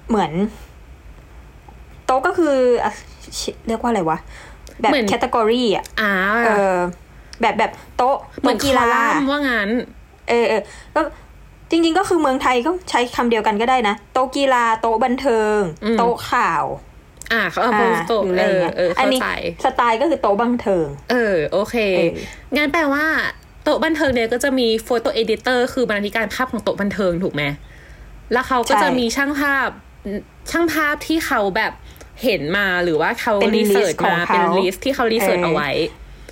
S3: เหมือน โต๊ะก็คืออะชิเรียกว่าอะไรวะ แบบ
S2: เหมือน
S3: แคตตากรีอะ
S2: อ่า
S3: เออ แบบแบบโต๊ะ
S2: เหมือน
S3: โต๊ะ
S2: กี
S3: กี
S2: ฬา
S3: ฬา
S2: ว่างั้น
S3: เออเออก็จริง ๆ ก็คือเมืองไทยก็ใช้คำเดียวกันก็ได้นะ โต๊ะกีฬา โต๊ะบันเทิง
S2: อืม
S3: โต๊ะข่าว
S2: อ่าเขาเอา
S3: อ่า
S2: โต๊ะ
S3: หรืออะไร
S2: เออ
S3: เงี้ย
S2: เออ
S3: อัน
S2: เข้า
S3: นี้
S2: ใจ
S3: สไตล์ก็คือโต๊ะบันเทิง
S2: เออ โอเค
S3: เออ
S2: งั้นแปลว่าโต๊ะบันเทิงเนี่ยก็จะมี photo editor คือบรรณาธิการภาพของโต๊ะบันเทิงถูกไหม แล้วเขาก็จะมีช่างภาพช่างภาพที่เขาแบบเห็นมาหรือว่าเขา
S3: เป็น
S2: รีเสิร์ช
S3: list ของ
S2: มา
S3: เขา
S2: เป็น list ที่เขารีเสิร์ช
S3: เออ
S2: เอาไว้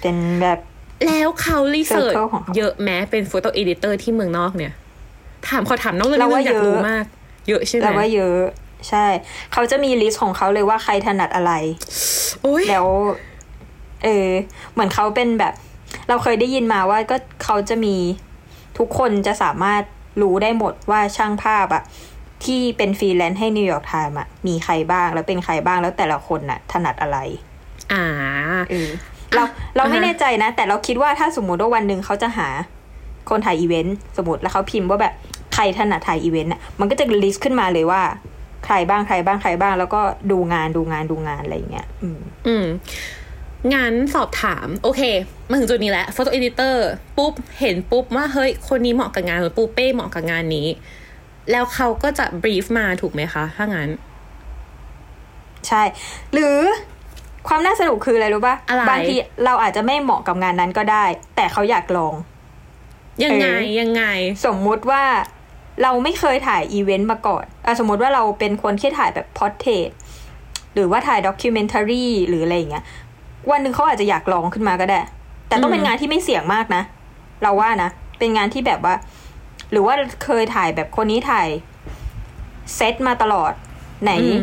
S3: เป็นแบบ
S2: แล้วเขา research
S3: circle ของเขา
S2: เยอะแม้เป็น photo editor ที่เมืองนอกเนี่ย ถามขอถามนอกเรื่อง
S3: เราว่า
S2: อยากรู้
S3: เยอะ
S2: มาก เยอะใช่ไหม
S3: เราว่าเยอะ ใช่ เขาจะมี list ของเขาเลยว่าใครถนัดอะไร
S2: โอ้ย
S3: แล้ว เออ เหมือนเขาเป็นแบบ เราเคยได้ยินมาว่าก็เขาจะมีทุกคนจะสามารถรู้ได้หมดว่าช่างภาพอะที่เป็นฟรีแลนซ์ให้นิวยอร์กไทม์อะมีใครบ้างแล้วเป็นใครบ้างแล้วแต่ละคนน่ะ ถนัดอะไร
S2: อ่า
S3: เออเราเราไม่
S2: อ่าฮะ
S3: แน่ใจนะ แต่เราคิดว่าถ้าสมมุติว่าวันหนึ่งเขาจะหาคนถ่ายอีเวนต์สมมติแล้วเขาพิมพ์ว่าแบบใครถนัดถ่ายอีเวนต์อะมันก็จะ list ขึ้นมาเลยว่า ใครบ้างใครบ้างใครบ้าง แล้วก็ดูงานดูงานดูงานอะไรอย่างเงี้ยอืม
S2: อืมงั้นสอบถาม โอเค มาถึงจุดนี้แล้ว Photo Editor ปุ๊บ เห็นปุ๊บว่า เฮ้ย คนนี้เหมาะกับงานหรือปูเป้เหมาะกับงานนี้ แล้วเขาก็จะ brief มาถูกไหมคะ ถ้างั้น
S3: ใช่ หรือความน่าสนุกคืออะไรรู้ป่ะ
S2: อะไร
S3: บางทีเราอาจจะไม่เหมาะกับงานนั้นก็ได้ แต่เขาอยากลอง
S2: ยังไง
S3: เออ
S2: ยังไง
S3: สมมุติว่า เราไม่เคยถ่ายอีเวนต์มาก่อนอะสมมติว่าเราเป็นคนที่ถ่ายแบบพอ r t เทรตหรือว่าถ่ายด็อกิเมนทารีหรืออะไรอย่างเงี้ย วันหนึ่งเขาอาจจะอยากลองขึ้นมาก็ได้ แต่ต้องเป็น
S2: อืม
S3: งานที่ไม่เสี่ยงมากนะ เราว่านะ เป็นงานที่แบบว่า หรือว่าเคยถ่ายแบบคนนี้ถ่ายเซตมาตลอด ไหน
S2: อืม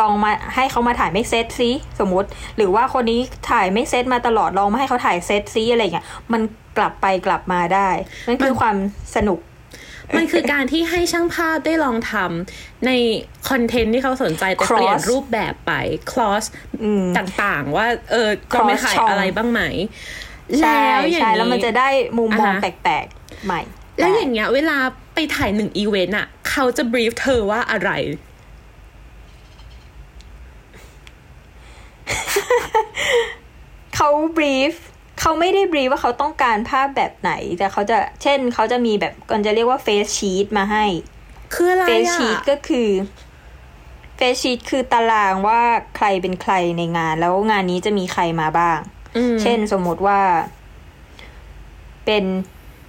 S3: ลองมาให้เขามาถ่ายไม่เซตซิสมมติ หรือว่าคนนี้ถ่ายไม่เซตมาตลอดลองมาให้เขาถ่ายเซตซิอะไรเงี้ยมันกลับไปกลับมาได้นั่นคือความสนุก
S2: มันคือการที่ให้ช่างภาพได้ลองทำในคอนเทนต์ที่เขาสนใจแต่
S3: Cross
S2: เปลี่ยนรูปแบบไปคลอส
S3: อืม
S2: ต่างๆ ว่า เออเราไม่ถ่าย
S3: Cross ช่อง
S2: อะไรบ้างไหม
S3: ใช่
S2: แล้วอย่าง
S3: ใช่แล้วมันจะได้มุมมอง
S2: อ่าฮะ
S3: แปลกๆใหม่
S2: แล้วอย่างเงี้ย เวลาไปถ่ายหนึ่งอีเวนต์อะ เขาจะบรีฟเธอว่าอะไร
S3: เขาบรีฟ เขาไม่ได้บรีฟว่าเขาต้องการภาพแบบไหน แต่เขาจะเช่นเขาจะมีแบบกันจะเรียกว่าเฟซชีตมาให้
S2: คืออะไร
S3: เฟซ
S2: อะ
S3: ชีตก็คือเฟซชีตคือตารางว่าใครเป็นใครในงาน แล้วงานนี้จะมีใครมาบ้าง
S2: อืม
S3: เช่นสมมุติว่า เป็น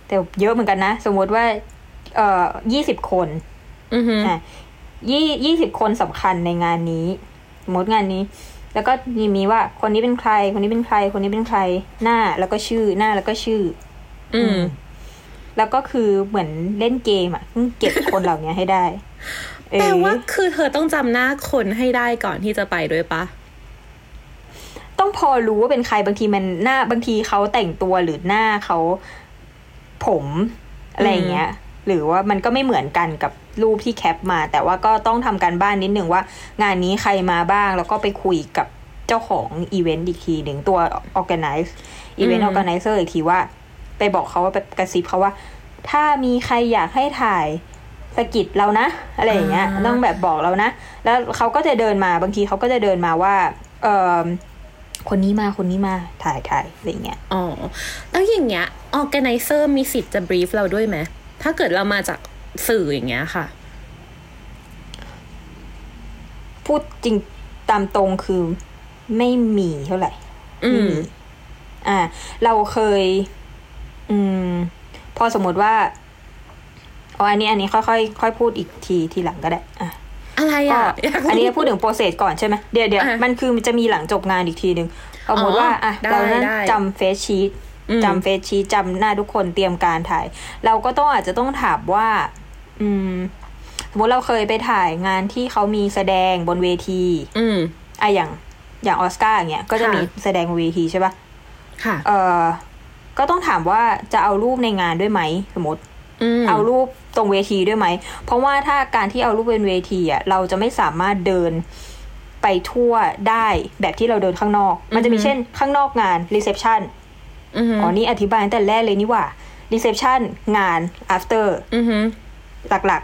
S3: แต่เยอะเหมือนกันนะ สมมุติว่า เอ่อยี่สิบคน
S2: อือหือ
S3: อะยี่ยี่สิบคนสำคัญในงานนี้ สมมติงานนี้ แล้วก็มีมีว่าคนนี้เป็นใคร คนนี้เป็นใคร คนนี้เป็นใคร หน้าแล้วก็ชื่อหน้าแล้วก็ชื่อ
S2: อืม
S3: แล้วก็คือเหมือนเล่นเกมอะต้องเก็บคนเหล่านี้ให้ได้เออ
S2: แต่ว่าคือเธอต้องจำหน้าคนให้ได้ก่อนที่จะไปด้วยปะ
S3: ต้องพอรู้ว่าเป็นใครบางทีมันหน้าบางทีเขาแต่งตัวหรือหน้าเขาผมอะไรอย่างเงี้ย หรือว่ามันก็ไม่เหมือนกันกับ รูปที่แคปมา แต่ว่าก็ต้องทำการบ้านนิดหนึ่งว่า งานนี้ใครมาบ้าง แล้วก็ไปคุยกับเจ้าของอีเวนต์อีกทีหนึ่งตัว organize อีเวนต์ organizer อีกทีว่า ไปบอกเขาว่าไปกระซิบเขาว่า ถ้ามีใครอยากให้ถ่ายสกิดเรานะ อะไรอย่างเงี้ยต้องแบบบอกเรานะ แล้วเขาก็จะเดินมาบางทีเขาก็จะเดินมาว่า เออคนนี้มาคนนี้มาถ่ายถ่ายอะไรอย่างเงี้ย
S2: อ๋อแล้วอย่างเงี้ย organizer มีสิทธิ์จะบรีฟเราด้วยไหมถ้าเกิดเรามาจาก สื่ออย่างเงี้ยค่ะ
S3: พูดจริงตามตรงคือไม่มีเท่าไหร่
S2: อืม
S3: อ่า เราเคย อืม พอสมมติว่าอ๋ออันนี้อันนี้ค่อยค่อยค่อยพูดอีกทีทีหลังก็ได้ อะ
S2: อะไร
S3: ก็
S2: อะยากรู้
S3: อันนี้พูดถึงโปรเซสก่อนใช่ไหมเดี๋ยวเดี๋ยว
S2: อะ
S3: มันคือมันจะมีหลังจบงานอีกทีหนึ่งสมมติว่า อะ
S2: ได้
S3: เรานั้น
S2: ได้
S3: จำเฟซชีต
S2: อืม
S3: จำเฟซชีตจำหน้าทุกคนเตรียมการถ่าย เราก็ต้องอาจจะต้องถามว่า อืมสมมติเราเคยไปถ่ายงานที่เขามีแสดงบนเวที
S2: อืม
S3: อะอย่างอย่างออสการ์อย่างเงี้ยก็จะ
S2: ค่ะ
S3: มีแสดงบนเวทีใช่ปะ
S2: ค่ะ
S3: เออก็ต้องถามว่าจะเอารูปในงานด้วยไหมสมมติ
S2: อืม
S3: เอารูปตรงเวทีด้วยไหม เพราะว่าถ้าการที่เอารูปเป็นเวทีอะเราจะไม่สามารถเดินไปทั่วได้แบบที่เราเดินข้างนอก มันจะมีเช่น ข้างนอกงาน reception
S2: อือหือ
S3: อ๋อนี่อธิบายตั้งแต่แรกเลยนี่หว่า reception งาน after
S2: อือ หือ
S3: หลัก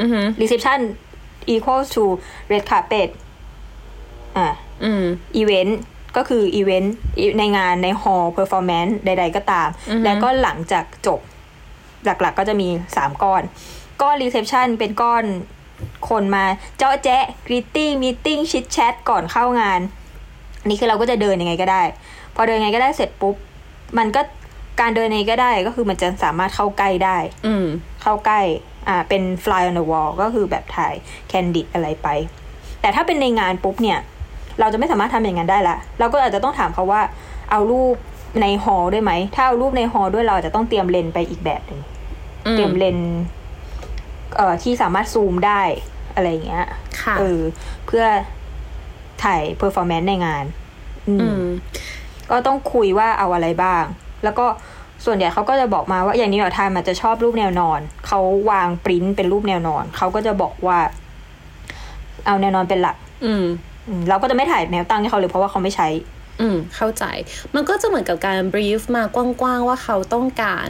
S2: อือหือ
S3: ๆ reception equals to red carpet อ่า
S2: อืม
S3: อีเวนต์ก็คืออีเวนต์ในงานในฮอลล์ performance ใด ๆ ก็ตาม
S2: อือฮึ
S3: แล้วก็หลังจากจบ หลัก ๆ ก็จะมีสามก้อน ก้อน reception เป็นก้อนคนมาเจาะแจ๊ะ greeting meeting chitchat ก่อนเข้างาน นี่คือเราก็จะเดินยังไงก็ได้ พอเดินยังไงก็ได้เสร็จปุ๊บ มันก็การเดินยังไงก็ได้ก็คือมันจะสามารถเข้าใกล้ได้
S2: อืม
S3: เข้าใกล้ อ่าเป็น fly on the wall ก็คือแบบถ่าย candid อะไรไป แต่ถ้าเป็นในงานปุ๊บเนี่ยเราจะไม่สามารถทำอย่างนั้นได้ละเราก็อาจจะต้องถามเขาว่าเอารูปในฮอลล์ด้วยไหม ถ้าเอารูปในฮอลล์ด้วยเราอาจจะต้องเตรียมเลนส์ไปอีกแบบหนึ่ง
S2: อื
S3: เตรียมเลนส์เอ่อที่สามารถซูมได้อะไรอย่างเงี้ย
S2: ค่ะ
S3: เออเพื่อถ่าย performance ในงานอืม
S2: อืม
S3: ก็ต้องคุยว่าเอาอะไรบ้าง แล้วก็ ส่วนใหญ่เขาก็จะบอกมาว่าอย่างนี้เราทายมันจะชอบรูปแนวนอน เขาวางปริ้นเป็นรูปแนวนอน เขาก็จะบอกว่า เอาแนวนอนเป็นหลัก
S2: อืม
S3: อืมเราก็จะไม่ถ่ายแนวตั้งให้เขาเลยเพราะว่าเขาไม่ใช้
S2: อืม เข้าใจ มันก็จะเหมือนกับการ brief มากว้างๆว่าเขาต้องการ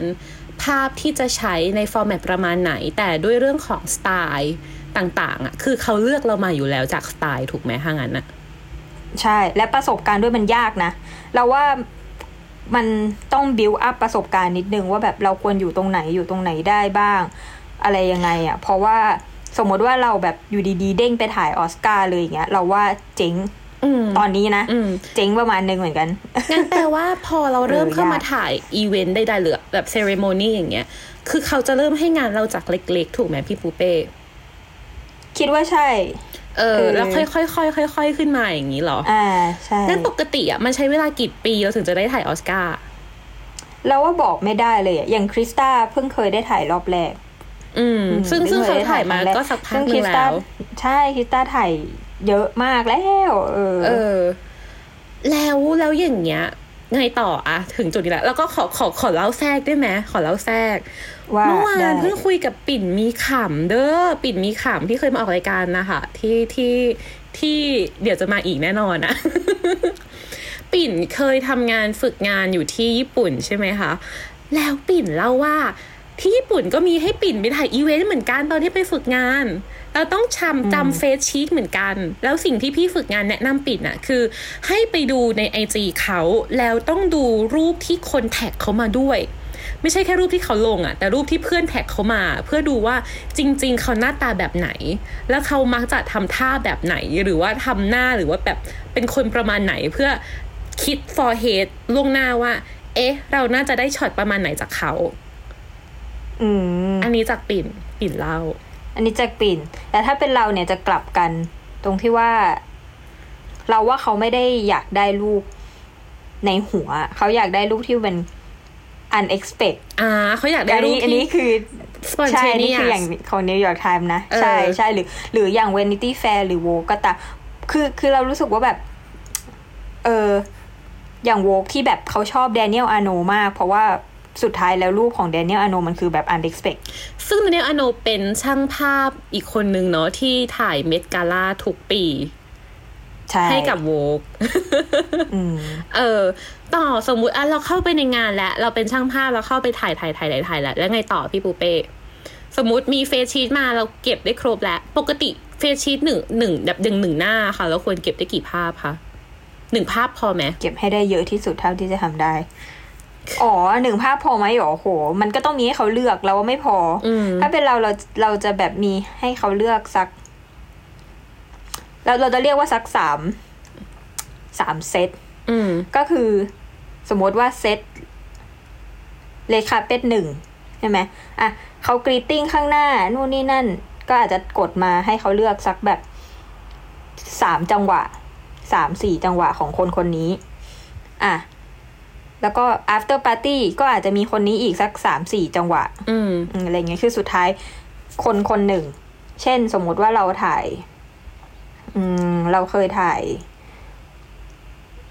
S2: ภาพที่จะใช้ใน format ประมาณไหน แต่ด้วยเรื่องของสไตล์ต่างๆ อะ คือเขาเลือกเรามาอยู่แล้วจากสไตล์ถูกไหมถ้างั้นอะ
S3: ใช่ และประสบการณ์ด้วยมันยากนะ เราว่า มันต้องบิวอัพประสบการณ์นิดนึงว่าแบบเราควรอยู่ตรงไหนอยู่ตรงไหนได้บ้าง อะไรยังไงอะ่ะ เพราะว่าสมมติว่าเราแบบอยู่ดีๆ เด้งไปถ่ายออสการ์เลยอย่างเงี้ย เราว่าเจ๊ง
S2: อืม
S3: ตอนนี้นะ
S2: อืม
S3: เจ๊งประมาณนึงเหมือนกัน
S2: งั้นแปลว่าพอเราเริ่ม
S3: เออ
S2: เข้ายา
S3: ก
S2: มาถ่ายอีเวนต์ใดๆหรือแบบเซเรโมนีอย่างเงี้ย คือเขาจะเริ่มให้งานเราจากเล็กๆ ถูกไหมพี่ปูเป้
S3: คิดว่าใช่
S2: เออ
S3: เออ
S2: แล้วค่อยๆค่อยๆค่อยๆขึ้นมาอย่างนี้เหรอ
S3: อ่า ใช่
S2: งั้นปกติอะมันใช้เวลากี่ปีเราถึงจะได้ถ่ายออสการ์
S3: เราว่าบอกไม่ได้เลยอะอย่างคริสตาเพิ่งเคยได้ถ่ายรอบแรก
S2: อืม ซึ่งซึ่ง
S3: พิ่
S2: เขา
S3: ค
S2: ถ่ายมา
S3: ครั้งแร
S2: ก็สักพัก
S3: ซึ่ง
S2: ห
S3: คริ
S2: นึ่ง
S3: สตา
S2: แล้ว
S3: ใช่คริสตาถ่ายเยอะมากแล้ว เออ
S2: เออ แล้วแล้วอย่างเงี้ยไงต่ออะถึงจุดนี้แล้ว แล้วก็ขอขอขอเล่าแทรกได้ไหมขอเล่าแทรก
S3: ว่า
S2: เมื่อวา
S3: ได้
S2: นเพิ่งคุยกับปิ่นมีขำเด้อปิ่นมีขำที่เคยมาออกรายการนะคะที่ที่ที่เดี๋ยวจะมาอีกแน่นอนอะปิ่นเคยทำงานฝึกงานอยู่ที่ญี่ปุ่นใช่ไหมคะ แล้วปิ่นเล่าว่าที่ญี่ปุ่นก็มีให้ปิ่นไปถ่ายอีเวนต์เหมือนกันตอนที่ไปฝึกงาน เราต้องจำจำเฟซชีตเหมือนกัน แล้วสิ่งที่พี่ฝึกงานแนะนำปิ่นอะคือ ให้ไปดูในไอจีเขาแล้วต้องดูรูปที่คนแท็กเขามาด้วย ไม่ใช่แค่รูปที่เขาลงอะแต่รูปที่เพื่อนแท็กเขามา เพื่อดูว่าจริง ๆ เขาหน้าตาแบบไหน แล้วเขามักจะทำท่าแบบไหน หรือว่าทำหน้าหรือว่าแบบเป็นคนประมาณไหนเพื่อคิด forehead ล่วงหน้าว่า เอ๊ะ เราน่าจะได้ช็อตประมาณไหนจากเขา
S3: อืม
S2: อันนี้จากปิ่นปิ่นเล่า
S3: อันนี้จากปิ่น แต่ถ้าเป็นเราเนี่ยจะกลับกัน ตรงที่ว่า เราว่าเขาไม่ได้อยากได้รูปในหัว เขาอยากได้รูปที่เป็น unexpected
S2: อ่าเขาอยากได้
S3: อัน
S2: รู
S3: นี้
S2: ป
S3: อันนี้
S2: ที่
S3: คือใช่อันนี้คือ
S2: spontaneous
S3: อย่างของ New York Times นะ
S2: เออ
S3: ใช่ใช่หรือ หรืออย่าง Vanity Fair หรือ Vogue ก็ตามคือคือเรารู้สึกว่าแบบ เอออย่าง Vogue ที่แบบเขาชอบ Daniel Arno มาก เพราะว่าสุดท้ายแล้วรูปของ Daniel Arno มันคือแบบ unexpected
S2: ซึ่งเนี่ยอโนเป็นช่างภาพอีกคนนึงเนาะที่ถ่ายเมดกาล่าทุกปี
S3: ใช่
S2: ให้กับโวก
S3: อืม
S2: เออ ต่อสมมุติอะเราเข้าไปในงานแล้ว เราเป็นช่างภาพเราเข้าไปถ่ายถ่ายถ่ายถ่ายถ่ายแล้วแล้วไงต่อพี่ปูเป้ สมมุติมีเฟซชีตมาเราเก็บได้ครบแล้ว ปกติเฟซชีตหนึ่งหนึ่งแบบหนึ่งหนึ่งหน้าค่ะ เราควรเก็บได้กี่ภาพคะหนึ่งภาพพอไหม
S3: เก็บให้ได้เยอะที่สุดเท่าที่จะทำได้อ๋อหนึ่งภาพพอไหมหรอโห มันก็ต้องมีให้เขาเลือกแล้วว่าไม่พออ
S2: อืม
S3: ถ้าเป็นเราเราเราจะแบบมีให้เขาเลือกสัก เราเราจะเรียกว่าสักสามสามเซต
S2: อืม
S3: ก็คือสมมติว่าเซตเลขาเป็ดหนึ่งใช่ไหมอะเขากรีตติ้งข้างหน้า นู่นนี่นั่น ก็อาจจะกดมาให้เขาเลือกสักแบบสามจังหวะสามสี่จังหวะของคนคนนี้ อะ แล้วก็ after party ก็อาจจะมีคนนี้อีกสักสามสี่จังหวะ
S2: อืม
S3: อืมอะไรเงี้ยคือสุดท้ายคนคนหนึ่ง เช่นสมมุติว่าเราถ่าย อืมเราเคยถ่าย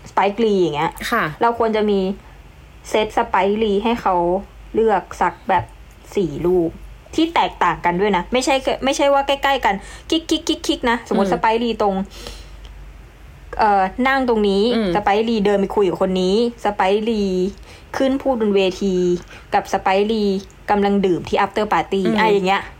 S3: สไปกลีอย่างเงี้ย
S2: ค่ะ
S3: เราควรจะมีเซต Spike Lee ให้เขาเลือกสักแบบสี่รูปที่แตกต่างกันด้วยนะ ไม่ใช่แค่ไม่ใช่ว่าใกล้ๆกันคิกคิกคิกคิกนะ สมมติ
S2: อืม
S3: Spike Lee ตรง เอ่อนั่งตรงนี้
S2: อืม
S3: Spike Lee เดินไปคุยกับคนนี้ Spike Lee ขึ้นพูดบนเวที กับ Spike Lee กำลังดื่มที่ after party
S2: อืม
S3: อะอย่างเงี้ย
S2: ค่ะ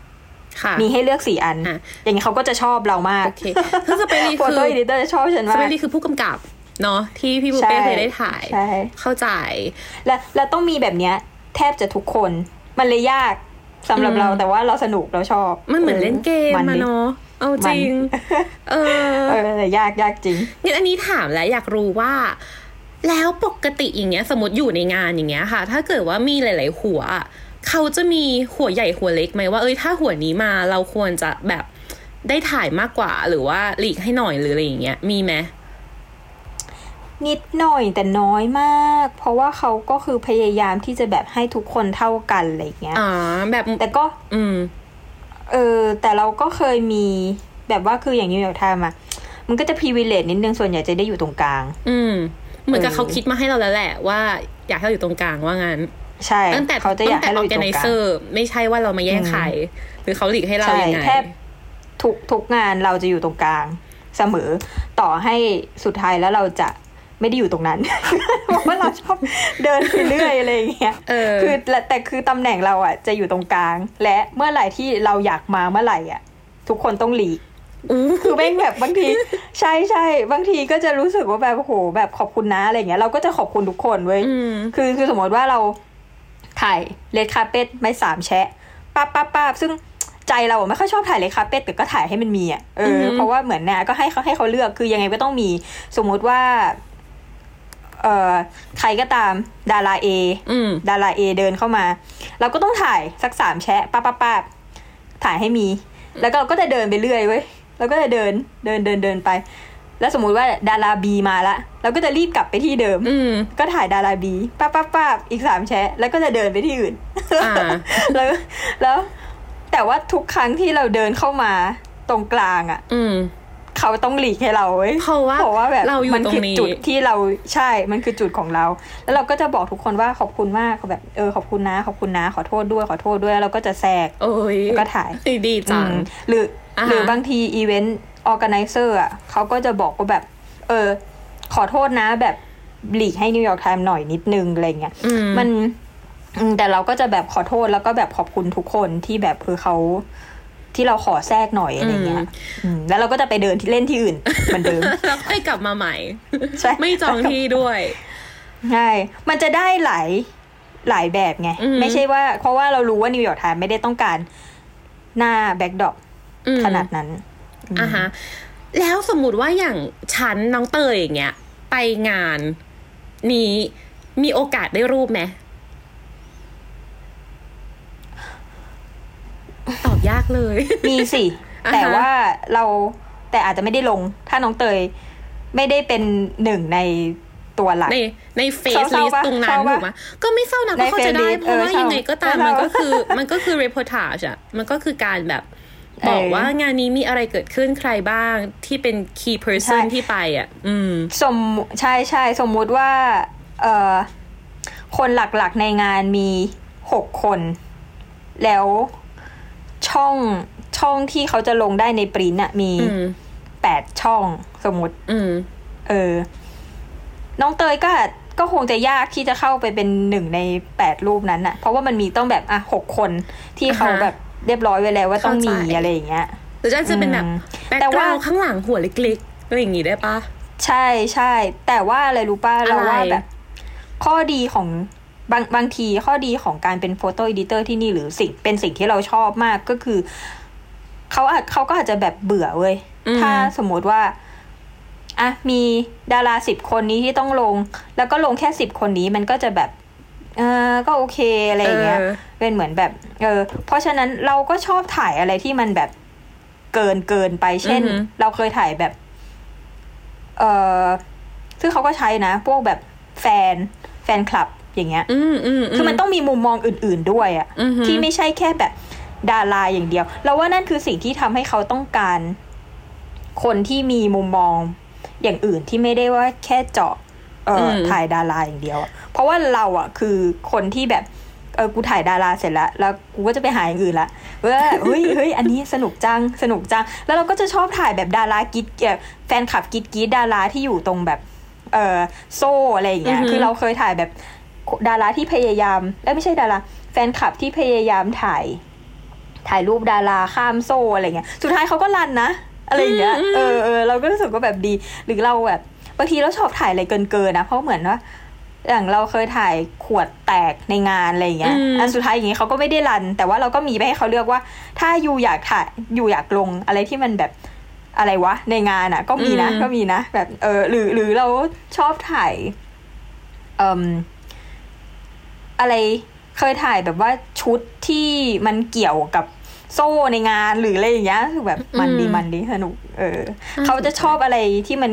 S3: มีให้เลือกสี่อัน
S2: อะ
S3: อย่างเงี้ยเขาก็จะชอบเรามาก
S2: โอเคคือ
S3: Spike Lee
S2: คือ
S3: photo editor จะชอบฉันมาก
S2: Spike Lee คือผู้กำกับเนาะที่พี่ปูเป้
S3: ใช่
S2: เคยได้ถ่าย
S3: ใช่
S2: เข้าใจ
S3: และและต้องมีแบบเนี้ย แทบจะทุกคนมันเลยยากสำหรับ
S2: อืม
S3: เราแต่ว่าเราสนุกเราชอบ
S2: มันเหมือนเล่นเกม
S3: มั
S2: มา
S3: ดิ
S2: เนาะเอาจริง เออ
S3: เออแต่ยากยากจริง
S2: งั้นอันนี้ถามแล้วอยากรู้ว่า แล้วปกติอย่างเงี้ย สมมติอยู่ในงานอย่างเงี้ยค่ะ ถ้าเกิดว่ามีหลาย ๆ หัวอะ เขาจะมีหัวใหญ่หัวเล็กไหมว่าเอ้ยถ้าหัวนี้มาเราควรจะแบบได้ถ่ายมากกว่าหรือว่าหลีกให้หน่อยหรืออะไรอย่างเงี้ยมีไหม
S3: นิดหน่อยแต่น้อยมาก เพราะว่าเขาก็คือพยายามที่จะแบบให้ทุกคนเท่ากันอะไรอย่างเงี้ย
S2: อ่าแบบ
S3: แต่ก็
S2: อืม
S3: เออ แต่เราก็เคยมีแบบว่าคืออย่างนิวยอร์กไทม์อะมันก็จะ privileged นิดนึงส่วนใหญ่จะได้อยู่ตรงกลาง
S2: อืม เหมือนกับ
S3: เออ
S2: เขาคิดมาให้เราแล้วแหละว่า อยากให้เราอยู่ตรงกลางว่างั้น
S3: ใช่
S2: ตั้งแต่
S3: เขาจะอยากให้เรา
S2: อยู่
S3: ตรงกลาง
S2: organizer ไม่ใช่ว่าเรามาแย่งใครหรือเขาหลีกให้เรา
S3: ใช่
S2: ยังไง
S3: แทบทุกทุกงานเราจะอยู่ตรงกลางเสมอ ต่อให้สุดท้ายแล้วเราจะไม่ได้อยู่ตรงนั้นเพราะว่าเราชอบเดินไปเรื่อยอะไรอย่างเงี้ย
S2: เออ
S3: คือและแต่คือตำแหน่งเราอะจะอยู่ตรงกลาง และเมื่อไหร่ที่เราอยากมาเมื่อไหร่อะ ทุกคนต้องหลีก
S2: อู้
S3: คือแม่งแบบบางที ใช่ใช่บางทีก็จะรู้สึกว่าแบบโอ้โหแบบขอบคุณนะอะไรเงี้ยเราก็จะขอบคุณทุกคนเว้ย
S2: อืม
S3: คือคือสมมติว่าเรา ถ่ายเลดคาเป็ดไม่สามแชะปั๊บปั๊บปั๊บซึ่งใจเราอะไม่ค่อยชอบถ่ายเลดคาเป็ดแต่ก็ถ่ายให้มันมีอะเออ
S2: อฮึ
S3: เพราะว่าเหมือนเนี่ยก็ให้เขาให้เขาเลือกคือยังไงก็ต้องมีสมมุติว่าเอ่อใครก็ตามดาราเอ
S2: อืม
S3: ดาราเอเดินเข้ามา เราก็ต้องถ่ายสักสามแชะปั๊บปั๊บปั๊บถ่ายให้มี แล้วก็เราก็จะเดินไปเรื่อยเว้ยเราก็จะเดินเดินเดินเดินไป แล้วสมมุติว่าดาราบีมาละเราก็จะรีบกลับไปที่เดิม
S2: อืม
S3: ก็ถ่ายดาราบีปั๊บปั๊บปั๊บอีกสามแชะแล้วก็จะเดินไปที่อื่น
S2: อ่า
S3: แล้วแล้ว แต่ว่าทุกครั้งที่เราเดินเข้ามาตรงกลางอะ
S2: อืม
S3: เขาต้องหลีกให้เราเว้ย
S2: เพราะว่า
S3: เพราะว่าแบบ
S2: เราอยู่
S3: มัน
S2: ตร
S3: คื
S2: งนี้
S3: จุดที่เราใช่ มันคือจุดของเรา แล้วเราก็จะบอกทุกคนว่าขอบคุณมากแบบเออขอบคุณนะ ขอบคุณนะ ขอโทษด้วยขอโทษด้วยแล้วเราก็จะแทรก
S2: โอ้ย
S3: แล้วก็ถ่าย
S2: ดีจัง
S3: อืมหรือ
S2: อ่าฮะ
S3: หรือบางทีอีเวนต์ organizer อะเขาก็จะบอกว่าแบบ เออ ขอโทษนะแบบหลีกให้ New York Times หน่อยนิดนึงอะไรเงี้ย
S2: อืม
S3: มันอืมแต่เราก็จะแบบขอโทษแล้วก็แบบขอบคุณทุกคนที่แบบคือเขาที่เราขอแทรกหน่อยอะไรเงี้ยอืมแล้วเราก็จะไปเดินที่เล่นที่อื่นเหมือนเดิม
S2: แล้วค่อยกลับมาใหม่
S3: ใช่
S2: ไม่จองที่ด้วย
S3: ใช่มันจะได้หลายหลายแบบไง
S2: อือหือ
S3: ไม่ใช่ว่า เพราะว่าเรารู้ว่า New York Times ไม่ได้ต้องการหน้าแบ็กดอป
S2: อืม
S3: ขนาดนั้น
S2: อะฮะแล้วสมมุติว่าอย่างฉันน้องเตยอย่างเงี้ยไปงานนี้มีโอกาสได้รูปไหมตอบยากเลย
S3: มีสิ
S2: อ่าฮะ
S3: แต่ว่าเราแต่อาจจะไม่ได้ลง ถ้าน้องเตย ไม่ได้เป็นหนึ่งในตัวหลัก
S2: ในในเฟซ
S3: เศร้า
S2: ลิส
S3: ๆปะ
S2: ตรงนั้น
S3: เศร้าปะ
S2: ถูกไหมก็ไม่เศร้านะ
S3: ใน
S2: ก็เข้าใจได้
S3: Face
S2: เพราะว่า
S3: เออเศร้า
S2: ยังไงก็ตาม
S3: เศร้ามั
S2: มันก็คือ มันก็คือ reportage อะมันก็คือการแบบ บอก
S3: เออ
S2: ว่างานนี้มีอะไรเกิดขึ้นใครบ้างที่เป็น key person
S3: ใช่
S2: ที่ไปอะ อืม
S3: สมใช่ใช่สมมุติว่า เอ่อ คนหลักๆในงานมีหกคน แล้วช่องช่องที่เขาจะลงได้ในปริ้นท์อะมี
S2: อืม
S3: แปดช่องสมมติ
S2: อืม
S3: เออ น้องเตยก็ก็คงจะยากที่จะเข้าไปเป็นหนึ่งในแปดรูปนั้นน่ะเพราะว่ามันมีต้องแบบอะหกคนที่เขา
S2: อ่าฮะ
S3: แบบ เรียบร้อยไว้แล้วว่าต้องมี
S2: เข้าใจ
S3: อะไรอย่างเงี้ย
S2: หรือจะเป็นแบบ
S3: อืม
S2: background
S3: แต่ว่า
S2: ข้างหลังหัวเล็กๆอะไรอย่างงี้ได้ปะ
S3: ใช่ใช่ แต่ว่าอะไรรู้ป่ะ
S2: อะไร
S3: เราว่าแบบ ข้อดีของบางบางทีข้อดีของการเป็น photo editor ที่นี่หรือสิ่งเป็นสิ่งที่เราชอบมากก็คือเขาอาจเขาก็อาจจะแบบเบื่อเว้ย
S2: อืม
S3: ถ้าสมมติว่าอะมีดาราสิบคนนี้ที่ต้องลง แล้วก็ลงแค่สิบคนนี้มันก็จะแบบ เออก็โอเคอะไรอย่างเงี้ย
S2: เออ
S3: เป็นเหมือนแบบ เออ เพราะฉะนั้นเราก็ชอบถ่ายอะไรที่มันแบบเกินเกินไป เช่น
S2: อือหือ
S3: เราเคยถ่ายแบบ เออซึ่งเขาก็ใช้นะ พวกแบบแฟนแฟนคลับอย่างเงี้ย
S2: อืมอืม
S3: คือมันต้องมีมุมมองอื่น ๆด้วยอะ
S2: อือหือ
S3: ที่ไม่ใช่แค่แบบดาราอย่างเดียว เราว่านั่นคือสิ่งที่ทำให้เขาต้องการ คนที่มีมุมมองอย่างอื่นที่ไม่ได้ว่าแค่เจาะ เอออ
S2: ม
S3: ถ่ายดาราอย่างเดียวอะเพราะว่าเราอะคือคนที่แบบเออกูถ่ายดาราเสร็จแล้วแล้วกูก็จะไปหาอย่างอื่นละว่าเฮ้ยเฮ้ยอันนี้สนุกจังสนุกจัง แล้วเราก็จะชอบถ่ายแบบดารากิ๊ดเอ่อแฟนคลับกิ๊ดกิ๊ดดาราที่อยู่ตรงแบบเออโซ่อะไรอย่างเงี้ย
S2: อือหือ
S3: คือเราเคยถ่ายแบบดาราที่พยายามเอ้ยไม่ใช่ดาราแฟนคลับที่พยายามถ่าย ถ่ายรูปดาราข้ามโซ่อะไรเงี้ย สุดท้ายเขาก็รันนะอะไรอย่างเงี้ยเออเออเราก็รู้สึกว่าแบบดี หรือเราแบบ บางทีเราชอบถ่ายอะไรเกินเกินๆนะเพราะเหมือนว่าอย่างเราเคยถ่ายขวดแตกในงานอะไรอย่างเงี้ย
S2: อืม
S3: อันสุดท้ายอย่างงี้เขาก็ไม่ได้รัน แต่ว่าเราก็มีไปให้เขาเลือกว่า ถ้าอยู่อยากถ่ายอยู่อยากลงอะไรที่มันแบบอะไรวะ ในงานอะ ก็มีนะ
S2: อืม
S3: ก็มีนะแบบเออหรือหรือเราชอบถ่ายเอ่มอะไรเคยถ่ายแบบว่าชุดที่มันเกี่ยวกับโซ่ในงานหรืออะไรอย่างเงี้ยคือแบบมันดี
S2: อืม
S3: มันดีสนุก เออ
S2: น่า
S3: เขาจะ
S2: สนใจ
S3: ชอบอะไรที่มัน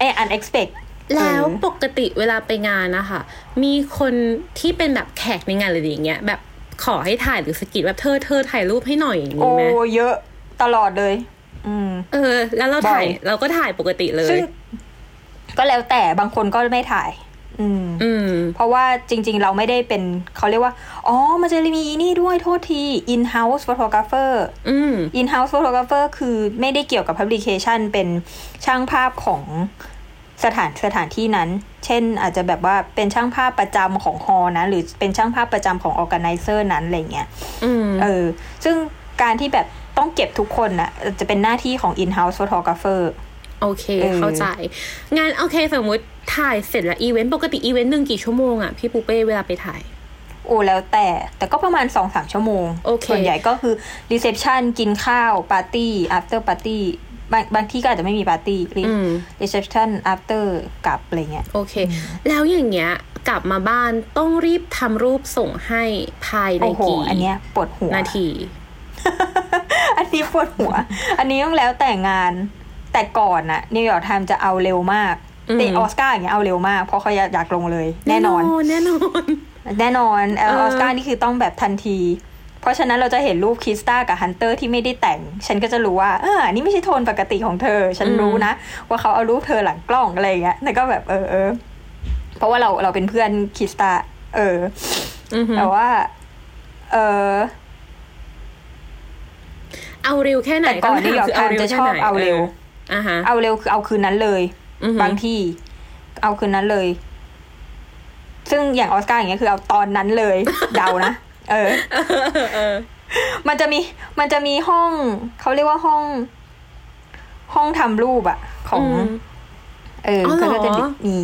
S3: เออ unexpected
S2: แล้ว
S3: เออ
S2: ปกติเวลาไปงานนะคะมีคนที่เป็นแบบแขกในงานหรืออย่างเงี้ยแบบขอให้ถ่ายหรือสกิดแบบเธอเธอถ่ายรูปให้หน่อยอย่าง
S3: โอ้
S2: นี้ไหม
S3: เยอะตลอดเลยอืม
S2: เออ แล้วเราถ่าย
S3: บ่อย
S2: เราก็ถ่ายปกติเลย
S3: ซึ่งก็แล้วแต่บางคนก็ไม่ถ่าย อืม
S2: อืม
S3: เพราะว่าจริง ๆ เราไม่ได้เป็นเขาเรียกว่า อ๋อ มันจะมีนี่ด้วยโทษที in house photographer
S2: อืม
S3: in house photographer คือไม่ได้เกี่ยวกับ publication เป็นช่างภาพของสถานสถานที่นั้น เช่น อาจจะแบบว่าเป็นช่างภาพประจำของฮอนะหรือเป็นช่างภาพประจำของ organizer นั้นอะไรเงี้ย
S2: อืม
S3: เออ ซึ่งการที่แบบต้องเก็บทุกคนน่ะจะเป็นหน้าที่ของ in house photographer
S2: โอเค
S3: เออ
S2: เข้าใจ งานโอเคสมมติถ่ายเสร็จแล้วอีเวนต์ปกติอีเวนต์หนึ่งกี่ชั่วโมงอะพี่ปูเป้เวลาไปถ่าย
S3: โอ้แล้วแต่แต่ก็ประมาณสองสามชั่วโมง
S2: โอเค
S3: ส่วนใหญ่ก็คือ reception กินข้าว ปาร์ตี้ after party บางบางที่ก็อาจจะไม่มีปาร์ตี้
S2: อืม
S3: reception after กลับอะไรเงี้ย
S2: โอเค แล้วอย่างเงี้ยกลับมาบ้านต้องรีบทำรูปส่งให้ภายใน
S3: โอ้โห
S2: กี่
S3: อันเนี้ยปวดหัว
S2: นาที
S3: อันนี้ปวดหัว อันนี้ต้องแล้วแต่งาน แต่ก่อนอะ New York Times จะเอาเร็วมาก
S2: อืม
S3: แต่ออสการ์อย่างเงี้ยเอาเร็วมาก เพราะเขาอยากอยากลงเลย แน่นอน
S2: แน่นอน
S3: แน่นอนเออ
S2: เออ
S3: ออสการ์นี่คือต้องแบบทันที เพราะฉะนั้นเราจะเห็นรูปคริสตากับฮันเตอร์ที่ไม่ได้แต่ง ฉันก็จะรู้ว่าเอออันนี้ไม่ใช่โทนปกติของเธอ ฉันรู้นะ ว่าเขาเอารูปเธอหลังกล้องอะไรอย่างเงี้ยแต่ก็แบบเออเออเพราะว่าเราเราเป็นเพื่อนคริสตาเออ
S2: อือหือ
S3: แต่ว่า เออ
S2: เอาเร็วแค่ไหน
S3: แต่ก่อน
S2: คำถาม
S3: New York
S2: คือเอาเร็ว
S3: Times จะ
S2: แค่
S3: ชอบ
S2: ไหน
S3: เอาเร็ว
S2: อ่าฮะ
S3: เอาเร็วคือเอาคืนนั้นเลย
S2: อือหือ
S3: บางที่ เอาคืนนั้นเลย ซึ่งอย่างออสการ์อย่างเงี้ยคือเอาตอนนั้นเลย เดานะเออ
S2: เออ
S3: มันจะมีมันจะมีห้องเขาเรียกว่าห้อง ห้องทำรูปอะของ
S2: อืม
S3: เออ
S2: อ๋อเหรอ
S3: ก็จะมี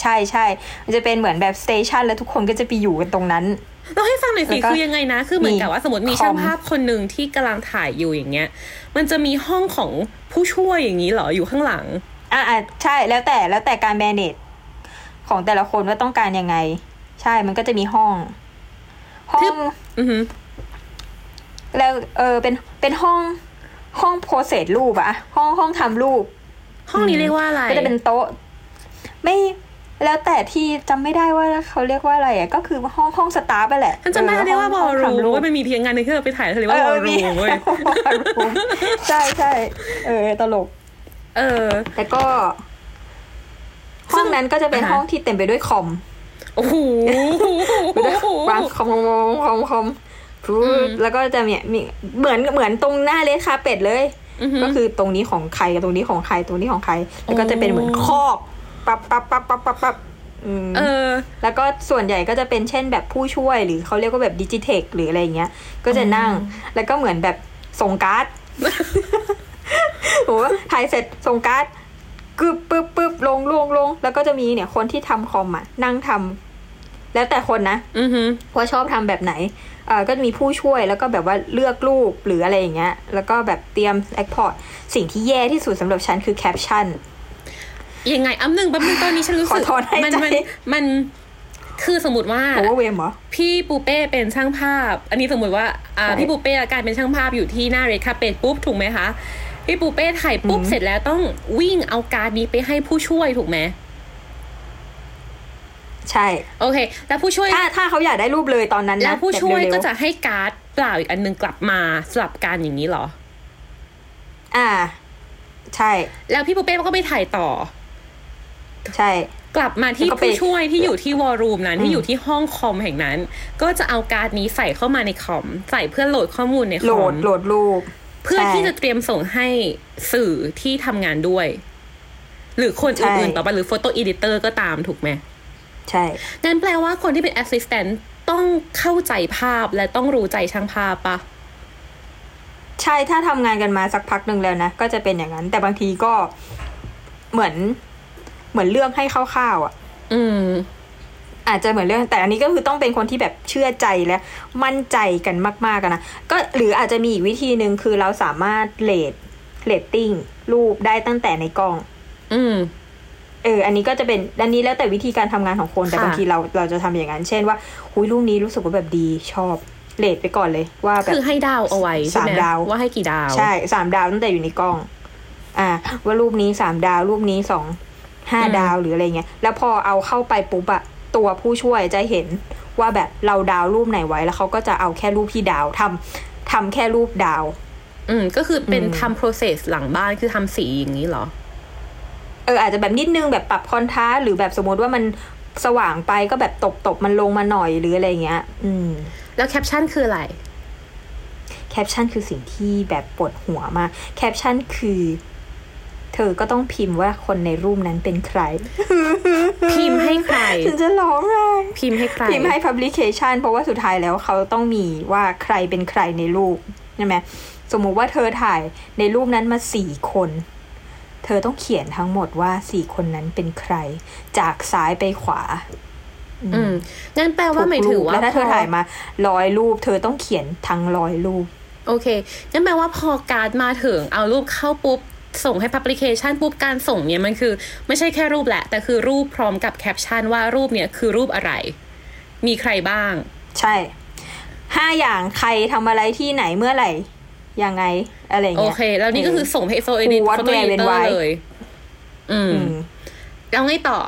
S3: ใช่ใช่ มันจะเป็นเหมือนแบบสเตชันแล้วทุกคนก็จะไปอยู่กันตรงนั้น
S2: เราให้ฟังหน่อยสิ
S3: แล้วก็
S2: คือยังไงนะ คือเหมือนกับว่าสมมติมี
S3: คอม
S2: ช่างภาพคนหนึ่งที่กำลังถ่ายอยู่อย่างเงี้ย มันจะมีห้องของ ผู้ช่วยอย่างนี้เหรออยู่ข้างหลัง
S3: อะอะใช่แล้วแต่แล้วแต่การแมเนจของแต่ละคนว่าต้องการยังไง ใช่มันก็จะมีห้อง ห้อ
S2: ทึ
S3: ง
S2: บอือหือ
S3: แล้วเออเป็นเป็นห้องห้องโพสเซสรูปอะห้องห้องทำรูป
S2: ห้องนี้เรียกว่าอะไร
S3: ก็จะเป็นโต๊ะ ไม่ แล้วแต่ที่จำไม่ได้ว่าเขาเรียกว่าอะไรอะก็คือห้องห้องสตาฟไปแหละ
S2: ฉันจำได้
S3: ออ
S2: เรียกว่าบ
S3: ห้
S2: อ
S3: อง
S2: ล
S3: ห้อง
S2: รูม
S3: ทำ
S2: ว่ามันมีเพียงงานหนึงที่เราไปถ่ายเขาเรียกว่าบอลรูมเว้ย
S3: บอลรูมใช่ใช่เออตลก
S2: เออ
S3: แต่ก็
S2: ซึ่
S3: ห้องงนั้นก็จะเป็น
S2: อ่าฮะ
S3: ห้องที่เต็มไปด้วยคอม
S2: โอ้โห
S3: วางคอมคอมคอมคอมพูดแล้วก็จะมีมีเหมือนเหมือนตรงหน้า red carpet เลย
S2: อือหือ
S3: ก็คือตรงนี้ของใครกับตรงนี้ของใครตรงนี้ของใคร แล้วก็จะเป็นเหมือนคอก ปับปับปับปับปับปับอืม
S2: เออ
S3: แล้วก็ส่วนใหญ่ก็จะเป็นเช่นแบบผู้ช่วยหรือเขาเรียกว่าแบบ digi tech หรืออะไรเงี้ย ก็จะนั่ง แล้วก็เหมือนแบบส่งการ์ดโอ้ถ่ายเสร็จส่งการ์ดกึบปึ๊บปึ๊บลงลงลง แล้วก็จะมีเนี่ยคนที่ทำคอมอะนั่งทำแล้วแต่คนนะ
S2: อือหือ
S3: ว่าชอบทำแบบไหนเอ่อก็จะมีผู้ช่วยแล้วก็แบบว่าเลือกรูปหรืออะไรอย่างเงี้ย แล้วก็แบบเตรียม export สิ่งที่แย่ที่สุดสำหรับฉันคือแคปชั่น
S2: ยังไงอ้ำหนึ่งแป๊บนึงตอนนี้ฉันรู้สึก
S3: ขอถอนหาย
S2: มั
S3: ใจ
S2: มันมันคือสมมติว่า
S3: โอเวอร์เวมเหรอ
S2: พี่ปูเป้เป็นช่างภาพ อันนี้สมมติว่าอ่า
S3: ใช่
S2: พี่ปูเป้กลายเป็นช่างภาพอยู่ที่หน้าเรดคาเป็ดปุ๊บถูกไหมคะพี่ปูเป้ถ่ายปุ๊บ
S3: อืม
S2: เสร็จแล้วต้องวิ่งเอาการ์ดนี้ไปให้ผู้ช่วยถูกไหม
S3: ใช่
S2: โอเค แล้วผู้ช่วย
S3: ถ้าถ้าเขาอยากได้รูปเลยตอนนั้นนะ
S2: แล้วผู้ช่วย
S3: แบบเร็ๆ
S2: ก็จะให้การ์ดเปล่าอีกอันนึงกลับมาสลับกันอย่างนี้เหรอ
S3: อ่า ใช่
S2: แล้วพี่ปูเป้ก็ไปถ่ายต่อ
S3: ใช่
S2: กลับมาที่
S3: แล้วก็ไป
S2: ผู้ช่วยที่อยู่ที่วอลลุ่มนั้น
S3: อืม
S2: ที่อยู่ที่ห้องคอมแห่งนั้น ก็จะเอาการ์ดนี้ใส่เข้ามาในคอม ใส่เพื่อโหลดข้อมูลในค
S3: โหล
S2: อ
S3: ด
S2: ม
S3: โหลดรูป
S2: เพื่อ
S3: ใช่
S2: ที่จะเตรียมส่งให้สื่อที่ทำงานด้วย หรือคน
S3: ใช่
S2: อื่นๆต่อไปหรือ photo editor ก็ตามถูกไหม
S3: ใช่
S2: งั้นแปลว่าคนที่เป็น assistant ต้องเข้าใจภาพและต้องรู้ใจช่างภาพปะ
S3: ใช่ถ้าทำงานกันมาสักพักหนึ่งแล้วนะ ก็จะเป็นอย่างนั้น แต่บางทีก็เหมือน เหมือนเลือกให้คร่าวๆอะ
S2: อืม
S3: อาจจะเหมือนเรื่อง แต่อันนี้ก็คือต้องเป็นคนที่แบบเชื่อใจและมั่นใจกันมากๆกันนะก็หรืออาจจะมีอีกวิธีหนึ่งคือเราสามารถ rate rating รูปได้ตั้งแต่ในกล้อง
S2: อืม
S3: เออ อันนี้ก็จะเป็นอันนี้แล้วแต่วิธีการทำงานของคน แต่
S2: ค่ะ
S3: บางทีเราเราจะทำอย่างนั้น เช่นว่าหุยรูปนี้รู้สึกว่าแบบดีชอบ rate ไปก่อนเลย ว่าแบบ
S2: คือให้ดาวเอาไว้ใช่ไหม
S3: สามดาว
S2: ว่าให้กี่ดาว
S3: ใช่สามดาวตั้งแต่อยู่ในกล้อง อ่า ว่ารูปนี้สามดาว รูปนี้สอง ห้า
S2: อืม
S3: ดาวหรืออะไรเงี้ย แล้วพอเอาเข้าไปปุ๊บอะตัวผู้ช่วยจะเห็นว่าแบบเราดาวรูปไหนไว้แล้วเขาก็จะเอาแค่รูปที่ดาวทำทำแค่รูปดาว
S2: อืม ก็คือเป็น
S3: อืม
S2: ทำ process หลังบ้านคือทำสีอย่างนี้เหรอ
S3: เอออาจจะแบบนิดนึงแบบปรับ contrast หรือแบบสมมติว่ามันสว่างไปก็แบบตบตบมันลงมาหน่อยหรืออะไรเงี้ย อืม
S2: แล้วแคปชั่นคืออะไร
S3: แคปชั่นคือสิ่งที่แบบปวดหัวมาก แคปชั่นคือ เธอก็ต้องพิมพ์ว่าคนในรูปนั้นเป็นใคร
S2: พิมพ์ให้ใคร
S3: ฉันจะร้องไห้
S2: พิมพ์ให้ใคร
S3: พิมพ์ให้ publication เพราะว่าสุดท้ายแล้วเขาต้องมีว่าใครเป็นใครในรูปใช่ไหมสมมุติว่าเธอถ่ายในรูปนั้นมาสี่คน เธอต้องเขียนทั้งหมดว่าสี่คนนั้นเป็นใคร จากซ้ายไปขวา
S2: อืมงั้นแปลว่าหมายถึงว่า
S3: แล้วถ้าเธอ
S2: พ
S3: ถ่ายมาร้อยรูป เธอต้องเขียนทั้งร้อยรูป
S2: โอเคงั้นแปลว่าพอการ์ดมาถึงเอารูปเข้าปุ๊บ ส่งให้ publication ปุ๊บการส่งเนี่ยมันคือไม่ใช่แค่รูปแหละ แต่คือรูปพร้อมกับแคปชั่นว่ารูปเนี่ยคือรูปอะไร มีใครบ้าง
S3: ใช่ห้าอย่างใครทำอะไรที่ไหนเมื่อไหร่ยังไง อะไรอย่างเงี้ย โอ
S2: เค แล้วนี่ก็คือส่งให้โฟโต้
S3: Who, what,
S2: โฟโต้
S3: where,
S2: อีดิ
S3: when,
S2: เตอร์
S3: why
S2: เลยอืม
S3: อืม
S2: แล้วไงต่อ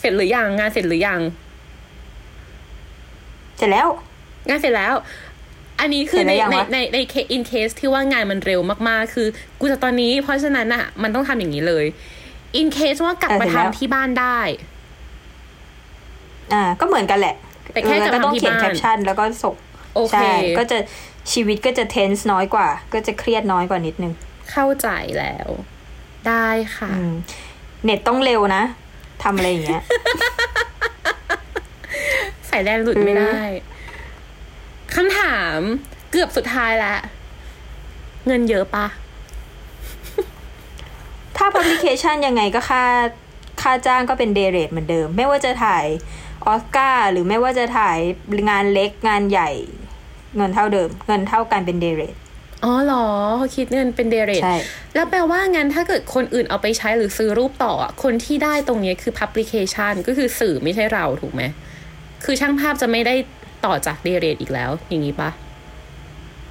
S2: เสร็จหรือยังงานเสร็จหรือยัง
S3: เสร็จแล้ว
S2: งานเสร็จแล้ว อันนี้คือ
S3: เห็นไห
S2: ใน
S3: มยัง
S2: ใน
S3: วะ
S2: ในในเคอินเคสที่ว่างานมันเร็วมากๆ คือ กูจะตอนนี้ เพราะฉะนั้นอะมันต้องทำอย่างนี้เลยอินเคสว่ากลับ
S3: เออ
S2: มา
S3: เห็นแล้ว
S2: ทำที่บ้านได้
S3: อ่า ก็เหมือนกันแหละ
S2: แต่แค่
S3: เออแล้วก็ต้อง
S2: จะทำที่
S3: เขียน
S2: บ้าน
S3: แคปชั่น แล้วก็ส่ง
S2: โอเค
S3: ใช่ก็จะชีวิตก็จะเทนส์น้อยกว่า ก็จะเครียดน้อยกว่านิดนึง
S2: เข้าใจแล้ว ได้ค่ะ
S3: อืมเน็ตต้องเร็วนะทำอะไรอย่างเงี้ย
S2: ส่แรงหลุดไม่ได้ คำถามเกือบสุดท้ายละ เงินเยอะปะ
S3: ถ้า publication ยังไงก็ค่าค่าจ้างก็เป็น day rate เหมือนเดิม ไม่ว่าจะถ่ายออสการ์หรือไม่ว่าจะถ่ายงานเล็กงานใหญ่ เงินเท่าเดิม เงินเท่ากันเป็นเดเรท
S2: อ๋อเหรอเขาคิดเงินเป็น day rate
S3: ใช่
S2: แล้วแปลว่างั้นถ้าเกิดคนอื่นเอาไปใช้หรือซื้อรูปต่ออะคนที่ได้ตรงนี้คือ publication ก็คือสื่อไม่ใช่เราถูกไหม คือช่างภาพจะไม่ได้ ต่อจากเดเรทอีกแล้ว อย่างนี้ปะ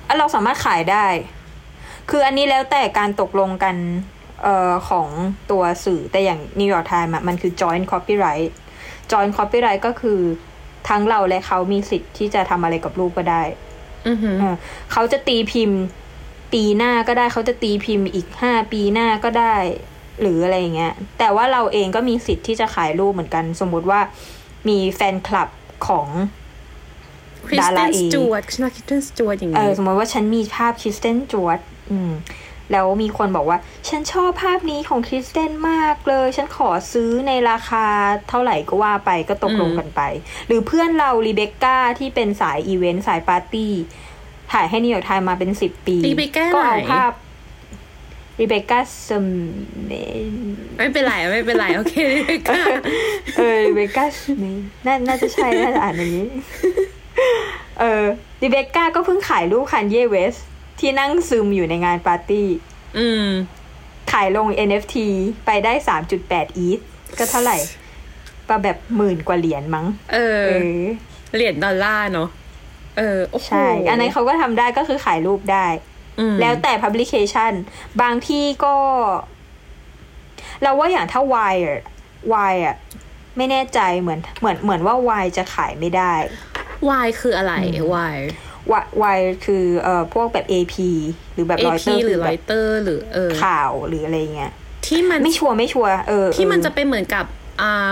S3: อะเราสามารถขายได้ คืออันนี้แล้วแต่การตกลงกันเอ่อของตัวสื่อแต่อย่าง New York Times อะมันคือ joint copyright joint copyright ก็คือทั้งเราและเขามีสิทธิ์ที่จะทำอะไรกับรูปก็ได้
S2: อือหือ
S3: เออเขาจะตีพิมพ์ปีหน้าก็ได้เขาจะตีพิมพ์อีกห้าปีหน้าก็ได้ หรืออะไรอย่างเงี้ย แต่ว่าเราเองก็มีสิทธิ์ที่จะขายรูปเหมือนกัน สมมุติว่ามีแฟนคลับของ Kristen Stewart Kristen Stewart อ
S2: ย่างนี้
S3: เออสมมติว่าฉันมีภาพ Kristen Stewart อืมแล้วมีคนบอกว่า ฉันชอบภาพนี้ของ Kristen มากเลย ฉันขอซื้อในราคาเท่าไหร่ก็ว่าไปก็ตกลงกันไป หรือเพื่อนเรา Rebecca ที่เป็นสายอีเวนต์สายปาร์ตี้ ถ่ายให้ New York Times มาเป็นสิบปี
S2: Rebecca
S3: ก็เอา
S2: ไหน
S3: ภาพรีเบคก้าสม
S2: ไม่เป็นไรไม่เป็นไร โอเคค่ะ
S3: เออรีเบคก้าน่าน่าจะใช่ น่าจะอ่านอย่างนี้ เออรีเบคก้าก็เพิ่งขายรูป Kanye West ที่นั่งซึมอยู่ในงานปาร์ตี้
S2: อืม
S3: ขายลง NFT ไปได้3.8 ETH ก็เท่าไหร่ประแบบหมื่นกว่าเหรียญมั้ง
S2: เออ
S3: เออ
S2: เหรียญดอลลาร์เนาะ เออ โอ้โห
S3: ใช่ อันนั้นเขาก็ทำได้ก็คือขายรูปได้
S2: อืม
S3: แล้วแต่ publication บางที่ก็ เราว่าอย่างถ้า Y อะ Y อะไม่แน่ใจเหมือน เหมือนเหมือนว่า Y จะขายไม่ได้
S2: วายคืออะไรวาย
S3: Y Y คือเอ่อพวกแบบ AP หรือแบบ
S2: เอ
S3: Reuters
S2: พีหรือ
S3: แบ
S2: รอบยเตอร์หรือเออ
S3: ข่าวหรืออะไรเงี้ย
S2: ที่มัน
S3: ไม่ชัวร์ไม่ชัวร์เออ
S2: ที่มัน
S3: เออ
S2: จะเป็นเหมือนกับอ่า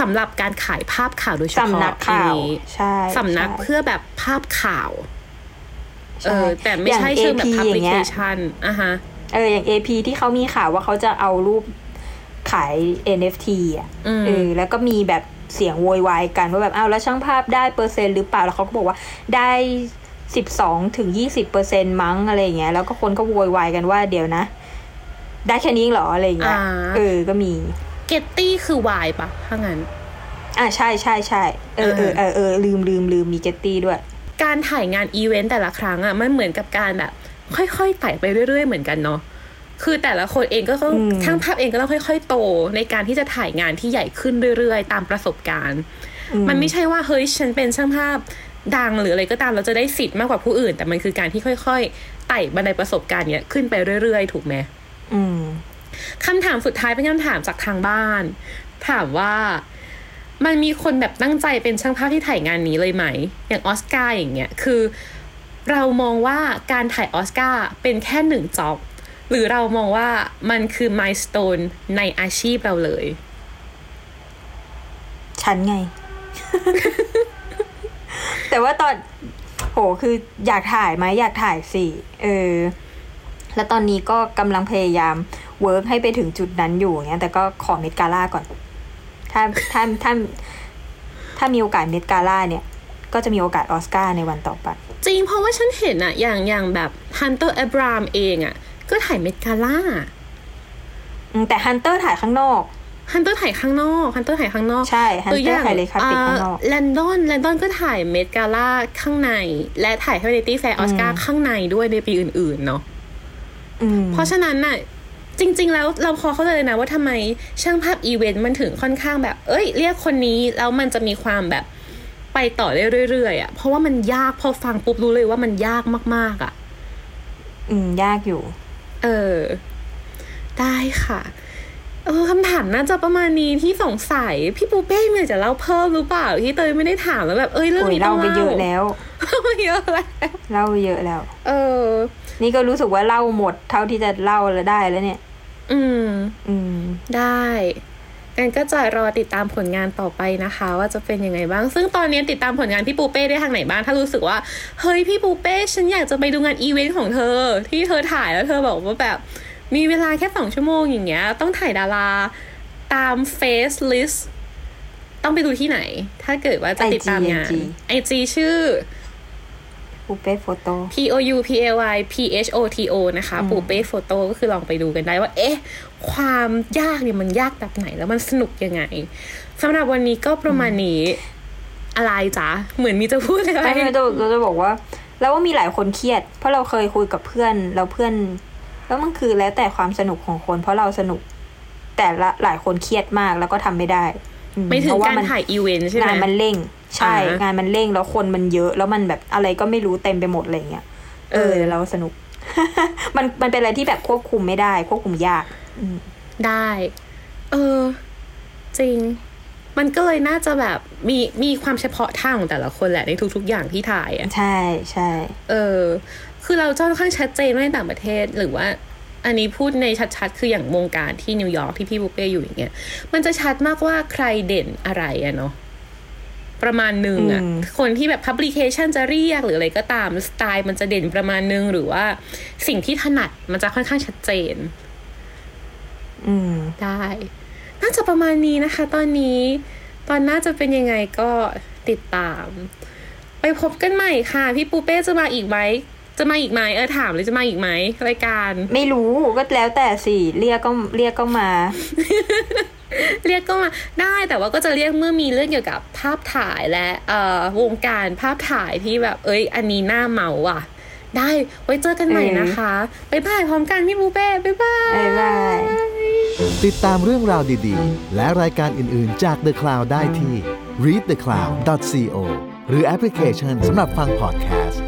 S2: สำหรับการขายภาพข่าวโดยเฉพาะ
S3: สำนักข่าว
S2: อย่งนี้
S3: ใช่
S2: สำนัก
S3: ใช่
S2: เพื่อแบบภาพข่าว
S3: ใช่
S2: เออแต่ไม่ใช่
S3: อย่าง
S2: เชิงแบบ
S3: AP อย่างเงี้ย
S2: publication อะฮะ
S3: เอออย่าง AP ที่เขามีข่าวว่าเขาจะเอารูปขาย NFT อะ
S2: อืม
S3: เออแล้วก็มีแบบ เสียงโวยวายกันว่าแบบอ้าวแล้วช่างภาพได้เปอร์เซ็นต์หรือเปล่าแล้วเขาก็บอกว่าได้สิบสองถึงยี่สิบเปอร์เซ็นมั้งอะไรอย่างเงี้ยแล้วก็คนก็โวยวายกันว่าเดี๋ยวนะ ได้แค่นี้เหรออะไรอย่างเงี้ย
S2: อ่า
S3: เออก็มี
S2: เกตตี้คือวายปะถ้างั้น
S3: อ่าใช่ใช่ใช่เออเออเออเออลืมลืมลืมมีเกตตี้ด้วย
S2: การถ่ายงานอีเวนต์แต่ละครั้งอะมันเหมือนกับการแบบ ค่อยๆไต่ไปเรื่อยๆเหมือนกันเนาะ คือแต่ละคนเองก็ต้อง
S3: อืม
S2: ช่างภาพเองก็ต้องค่อย ๆ โตในการที่จะถ่ายงานที่ใหญ่ขึ้นเรื่อยๆ ตามประสบการณ์
S3: อื
S2: มันไม่ใช่ว่าเฮ้ยฉันเป็นช่างภาพดังหรืออะไรก็ตามเราจะได้สิทธิ์มากกว่าผู้อื่น แต่มันคือการที่ค่อยๆไต่บันไดประสบการณ์เนี้ยขึ้นไปเรื่อยๆ ถูกไหม
S3: อืม
S2: คำถามสุดท้ายเป็นคำถามจากทางบ้าน ถามว่ามันมีคนแบบตั้งใจเป็นช่างภาพที่ถ่ายงานนี้เลยไหม อย่างออสการ์อย่างเงี้ยคือ เรามองว่าการถ่ายออสการ์เป็นแค่หนึ่งจ็อบ หรือเรามองว่ามันคือมายสเตนในอาชีพเราเลย
S3: ฉันไง แต่ว่าตอนโหคืออยากถ่ายไหมอยากถ่ายสิเออ แล้วตอนนี้ก็กำลังพยายามwork ให้ไปถึงจุดนั้นอยู่เงี้ยแต่ก็ขอ Met Gala ก่อน ถ้าถ้าถ้าถ้ามีโอกาส Met Gala เนี่ย ก็จะมีโอกาสออสการ์ในวันต่อไป
S2: จริงเพราะว่าฉันเห็นอะอย่างอย่างแบบฮันเตอร์แอบรามส์เองอะ ก็ถ่าย Met Gala
S3: อืมแต่ฮันเตอร์ถ่ายข้างนอก
S2: ฮันเตอร์ถ่ายข้างนอกฮันเตอร์ถ่ายข้างนอก
S3: ใช่ฮันเตอร์ถ่าย red carpet ข้างนอก
S2: แลนดอนแลนดอนก็ถ่าย Met Gala ข้างใน และถ่ายเฮเ i ตี้แฟร์ออสการ์ข้างในด้วยในปีอื่น ๆ เนาะ
S3: อืม
S2: เพราะฉะนั้นน่ะ จริง ๆ แล้วเราพอเข้าใจเลยนะว่าทำไมช่างภาพอีเวนต์มันถึงค่อนข้างแบบ เอ้ย เรียกคนนี้แล้วมันจะมีความแบบไปต่อได้เรื่อยๆอะเพราะว่ามันยากพอฟังปุ๊บรู้เลยว่ามันยากมากๆ อะ
S3: อืมยากอยู่
S2: เออ ได้ค่ะ เออคำถามน่าจะประมาณนี้ที่สงสัย พี่ปูเป้มีอะไรจะเล่าเพิ่มหรือเปล่า ที่เตยไม่ได้ถามแล้วแบบเอ้ยเรื่อง
S3: โอ้ย
S2: นี้ต้
S3: เล่า
S2: อง
S3: ไป
S2: เล่า
S3: เยอะแล้ว
S2: เยอะแล้ว
S3: เล่าเยอะแล้ว
S2: เออ
S3: นี่ก็รู้สึกว่าเล่าหมด เท่าที่จะเล่าแล้วได้แล้วเนี่ย
S2: อืม
S3: อืม
S2: ได้ งั้นก็จะรอติดตามผลงานต่อไปนะคะ ว่าจะเป็นยังไงบ้าง ซึ่งตอนนี้ติดตามผลงานพี่ปูเป้ได้ทางไหนบ้าง ถ้ารู้สึกว่า เฮ้ยพี่ปูเป้ฉันอยากจะไปดูงานอีเวนต์ของเธอ ที่เธอถ่ายแล้วเธอบอกว่าแบบ มีเวลาแค่สองชั่วโมงอย่างเงี้ย ต้องถ่ายดาราตาม face listต้องไปดูที่ไหน ถ้าเกิดว่าจะติดตามงาน
S3: IG
S2: ไอจีชื่อ
S3: ปูเป้โฟโต้
S2: P O U P A Y P H O T O นะคะ ปูเป้โฟโต้ก็คือลองไปดูกันได้ว่า เอ๊ะ ความยากเนี่ยมันยากแบบไหนแล้วมันสนุกยังไงสำหรับวันนี้ก็ประมาณนี้อะไรจ๊ะเหมือนมีจะพูดอะไร
S3: ไม่ไม่เราเราจะบอกว่า แล้วว่ามีหลายคนเครียด เพราะเราเคยคุยกับเพื่อนแล้วเพื่อน แล้วมันคือแล้วแต่ความสนุกของคน เพราะเราสนุก แต่ละหลายคนเครียดมากแล้วก็ทำไม่ได้อื
S2: ไม่ถึ
S3: เพ
S2: ง
S3: ราะว่า
S2: การ
S3: มัน
S2: ถ่ายอีเวนต์ใช่ไหม
S3: งานมันเร่ง ใช่
S2: อ่าฮะ
S3: งานมันเร่งแล้วคนมันเยอะ แล้วมันแบบอะไรก็ไม่รู้เต็มไปหมดอะไรเงี้ยเออ
S2: เออ
S3: เราสนุก มันมันเป็นอะไรที่แบบควบคุมไม่ได้ ควบคุมยากอืม
S2: ได้ เออ จริง มันก็เลยน่าจะแบบมีมีความเฉพาะทางของแต่ละคนแหละในทุก ๆ อย่างที่ถ่ายอะ
S3: ใช่ใช่
S2: เออ คือเราจะค่อนข้างชัดเจนว่าในต่างประเทศหรือว่าอันนี้พูดในชัดๆ คืออย่างวงการที่นิวยอร์กที่พี่บุฟเป้อยู่อย่างเงี้ย มันจะชัดมากว่าใครเด่นอะไรอะเนาะ ประมาณหนึ่งอะ
S3: อืม
S2: คนที่แบบ publication จะเรียกหรืออะไรก็ตามสไตล์มันจะเด่นประมาณนึงหรือว่าสิ่งที่ถนัดมันจะค่อนข้างชัดเจน
S3: อืม
S2: ได้ น่าจะประมาณนี้นะคะ ตอนนี้ ตอนน่าจะเป็นยังไงก็ติดตาม ไปพบกันใหม่ค่ะ พี่ปูเป้จะมาอีกไหมจะมาอีกไหมเออถามเลยจะมาอีกไหมรายการ
S3: ไม่รู้ก็แล้วแต่สิเรียกก็เรียกก็มา
S2: เรียกก็มาได้แต่ว่าก็จะเรียกเมื่อมีเรื่องเกี่ยวกับภาพถ่ายและเอ่อวงการภาพถ่ายที่แบบ เอ้ย อันนี้หน้าเมาอะ ได้ไว้เจอกันใหม่นะคะบ๊ายบายพร้อมกันพี่ปูเป้บ๊ายบาย
S3: บ๊ายบาย
S1: ติดตามเรื่องราวดีๆ และรายการอื่นๆจาก The Cloud ได้ที่ readthecloud.co หรือแอปพลิเคชันสำหรับฟังพอดแคสต์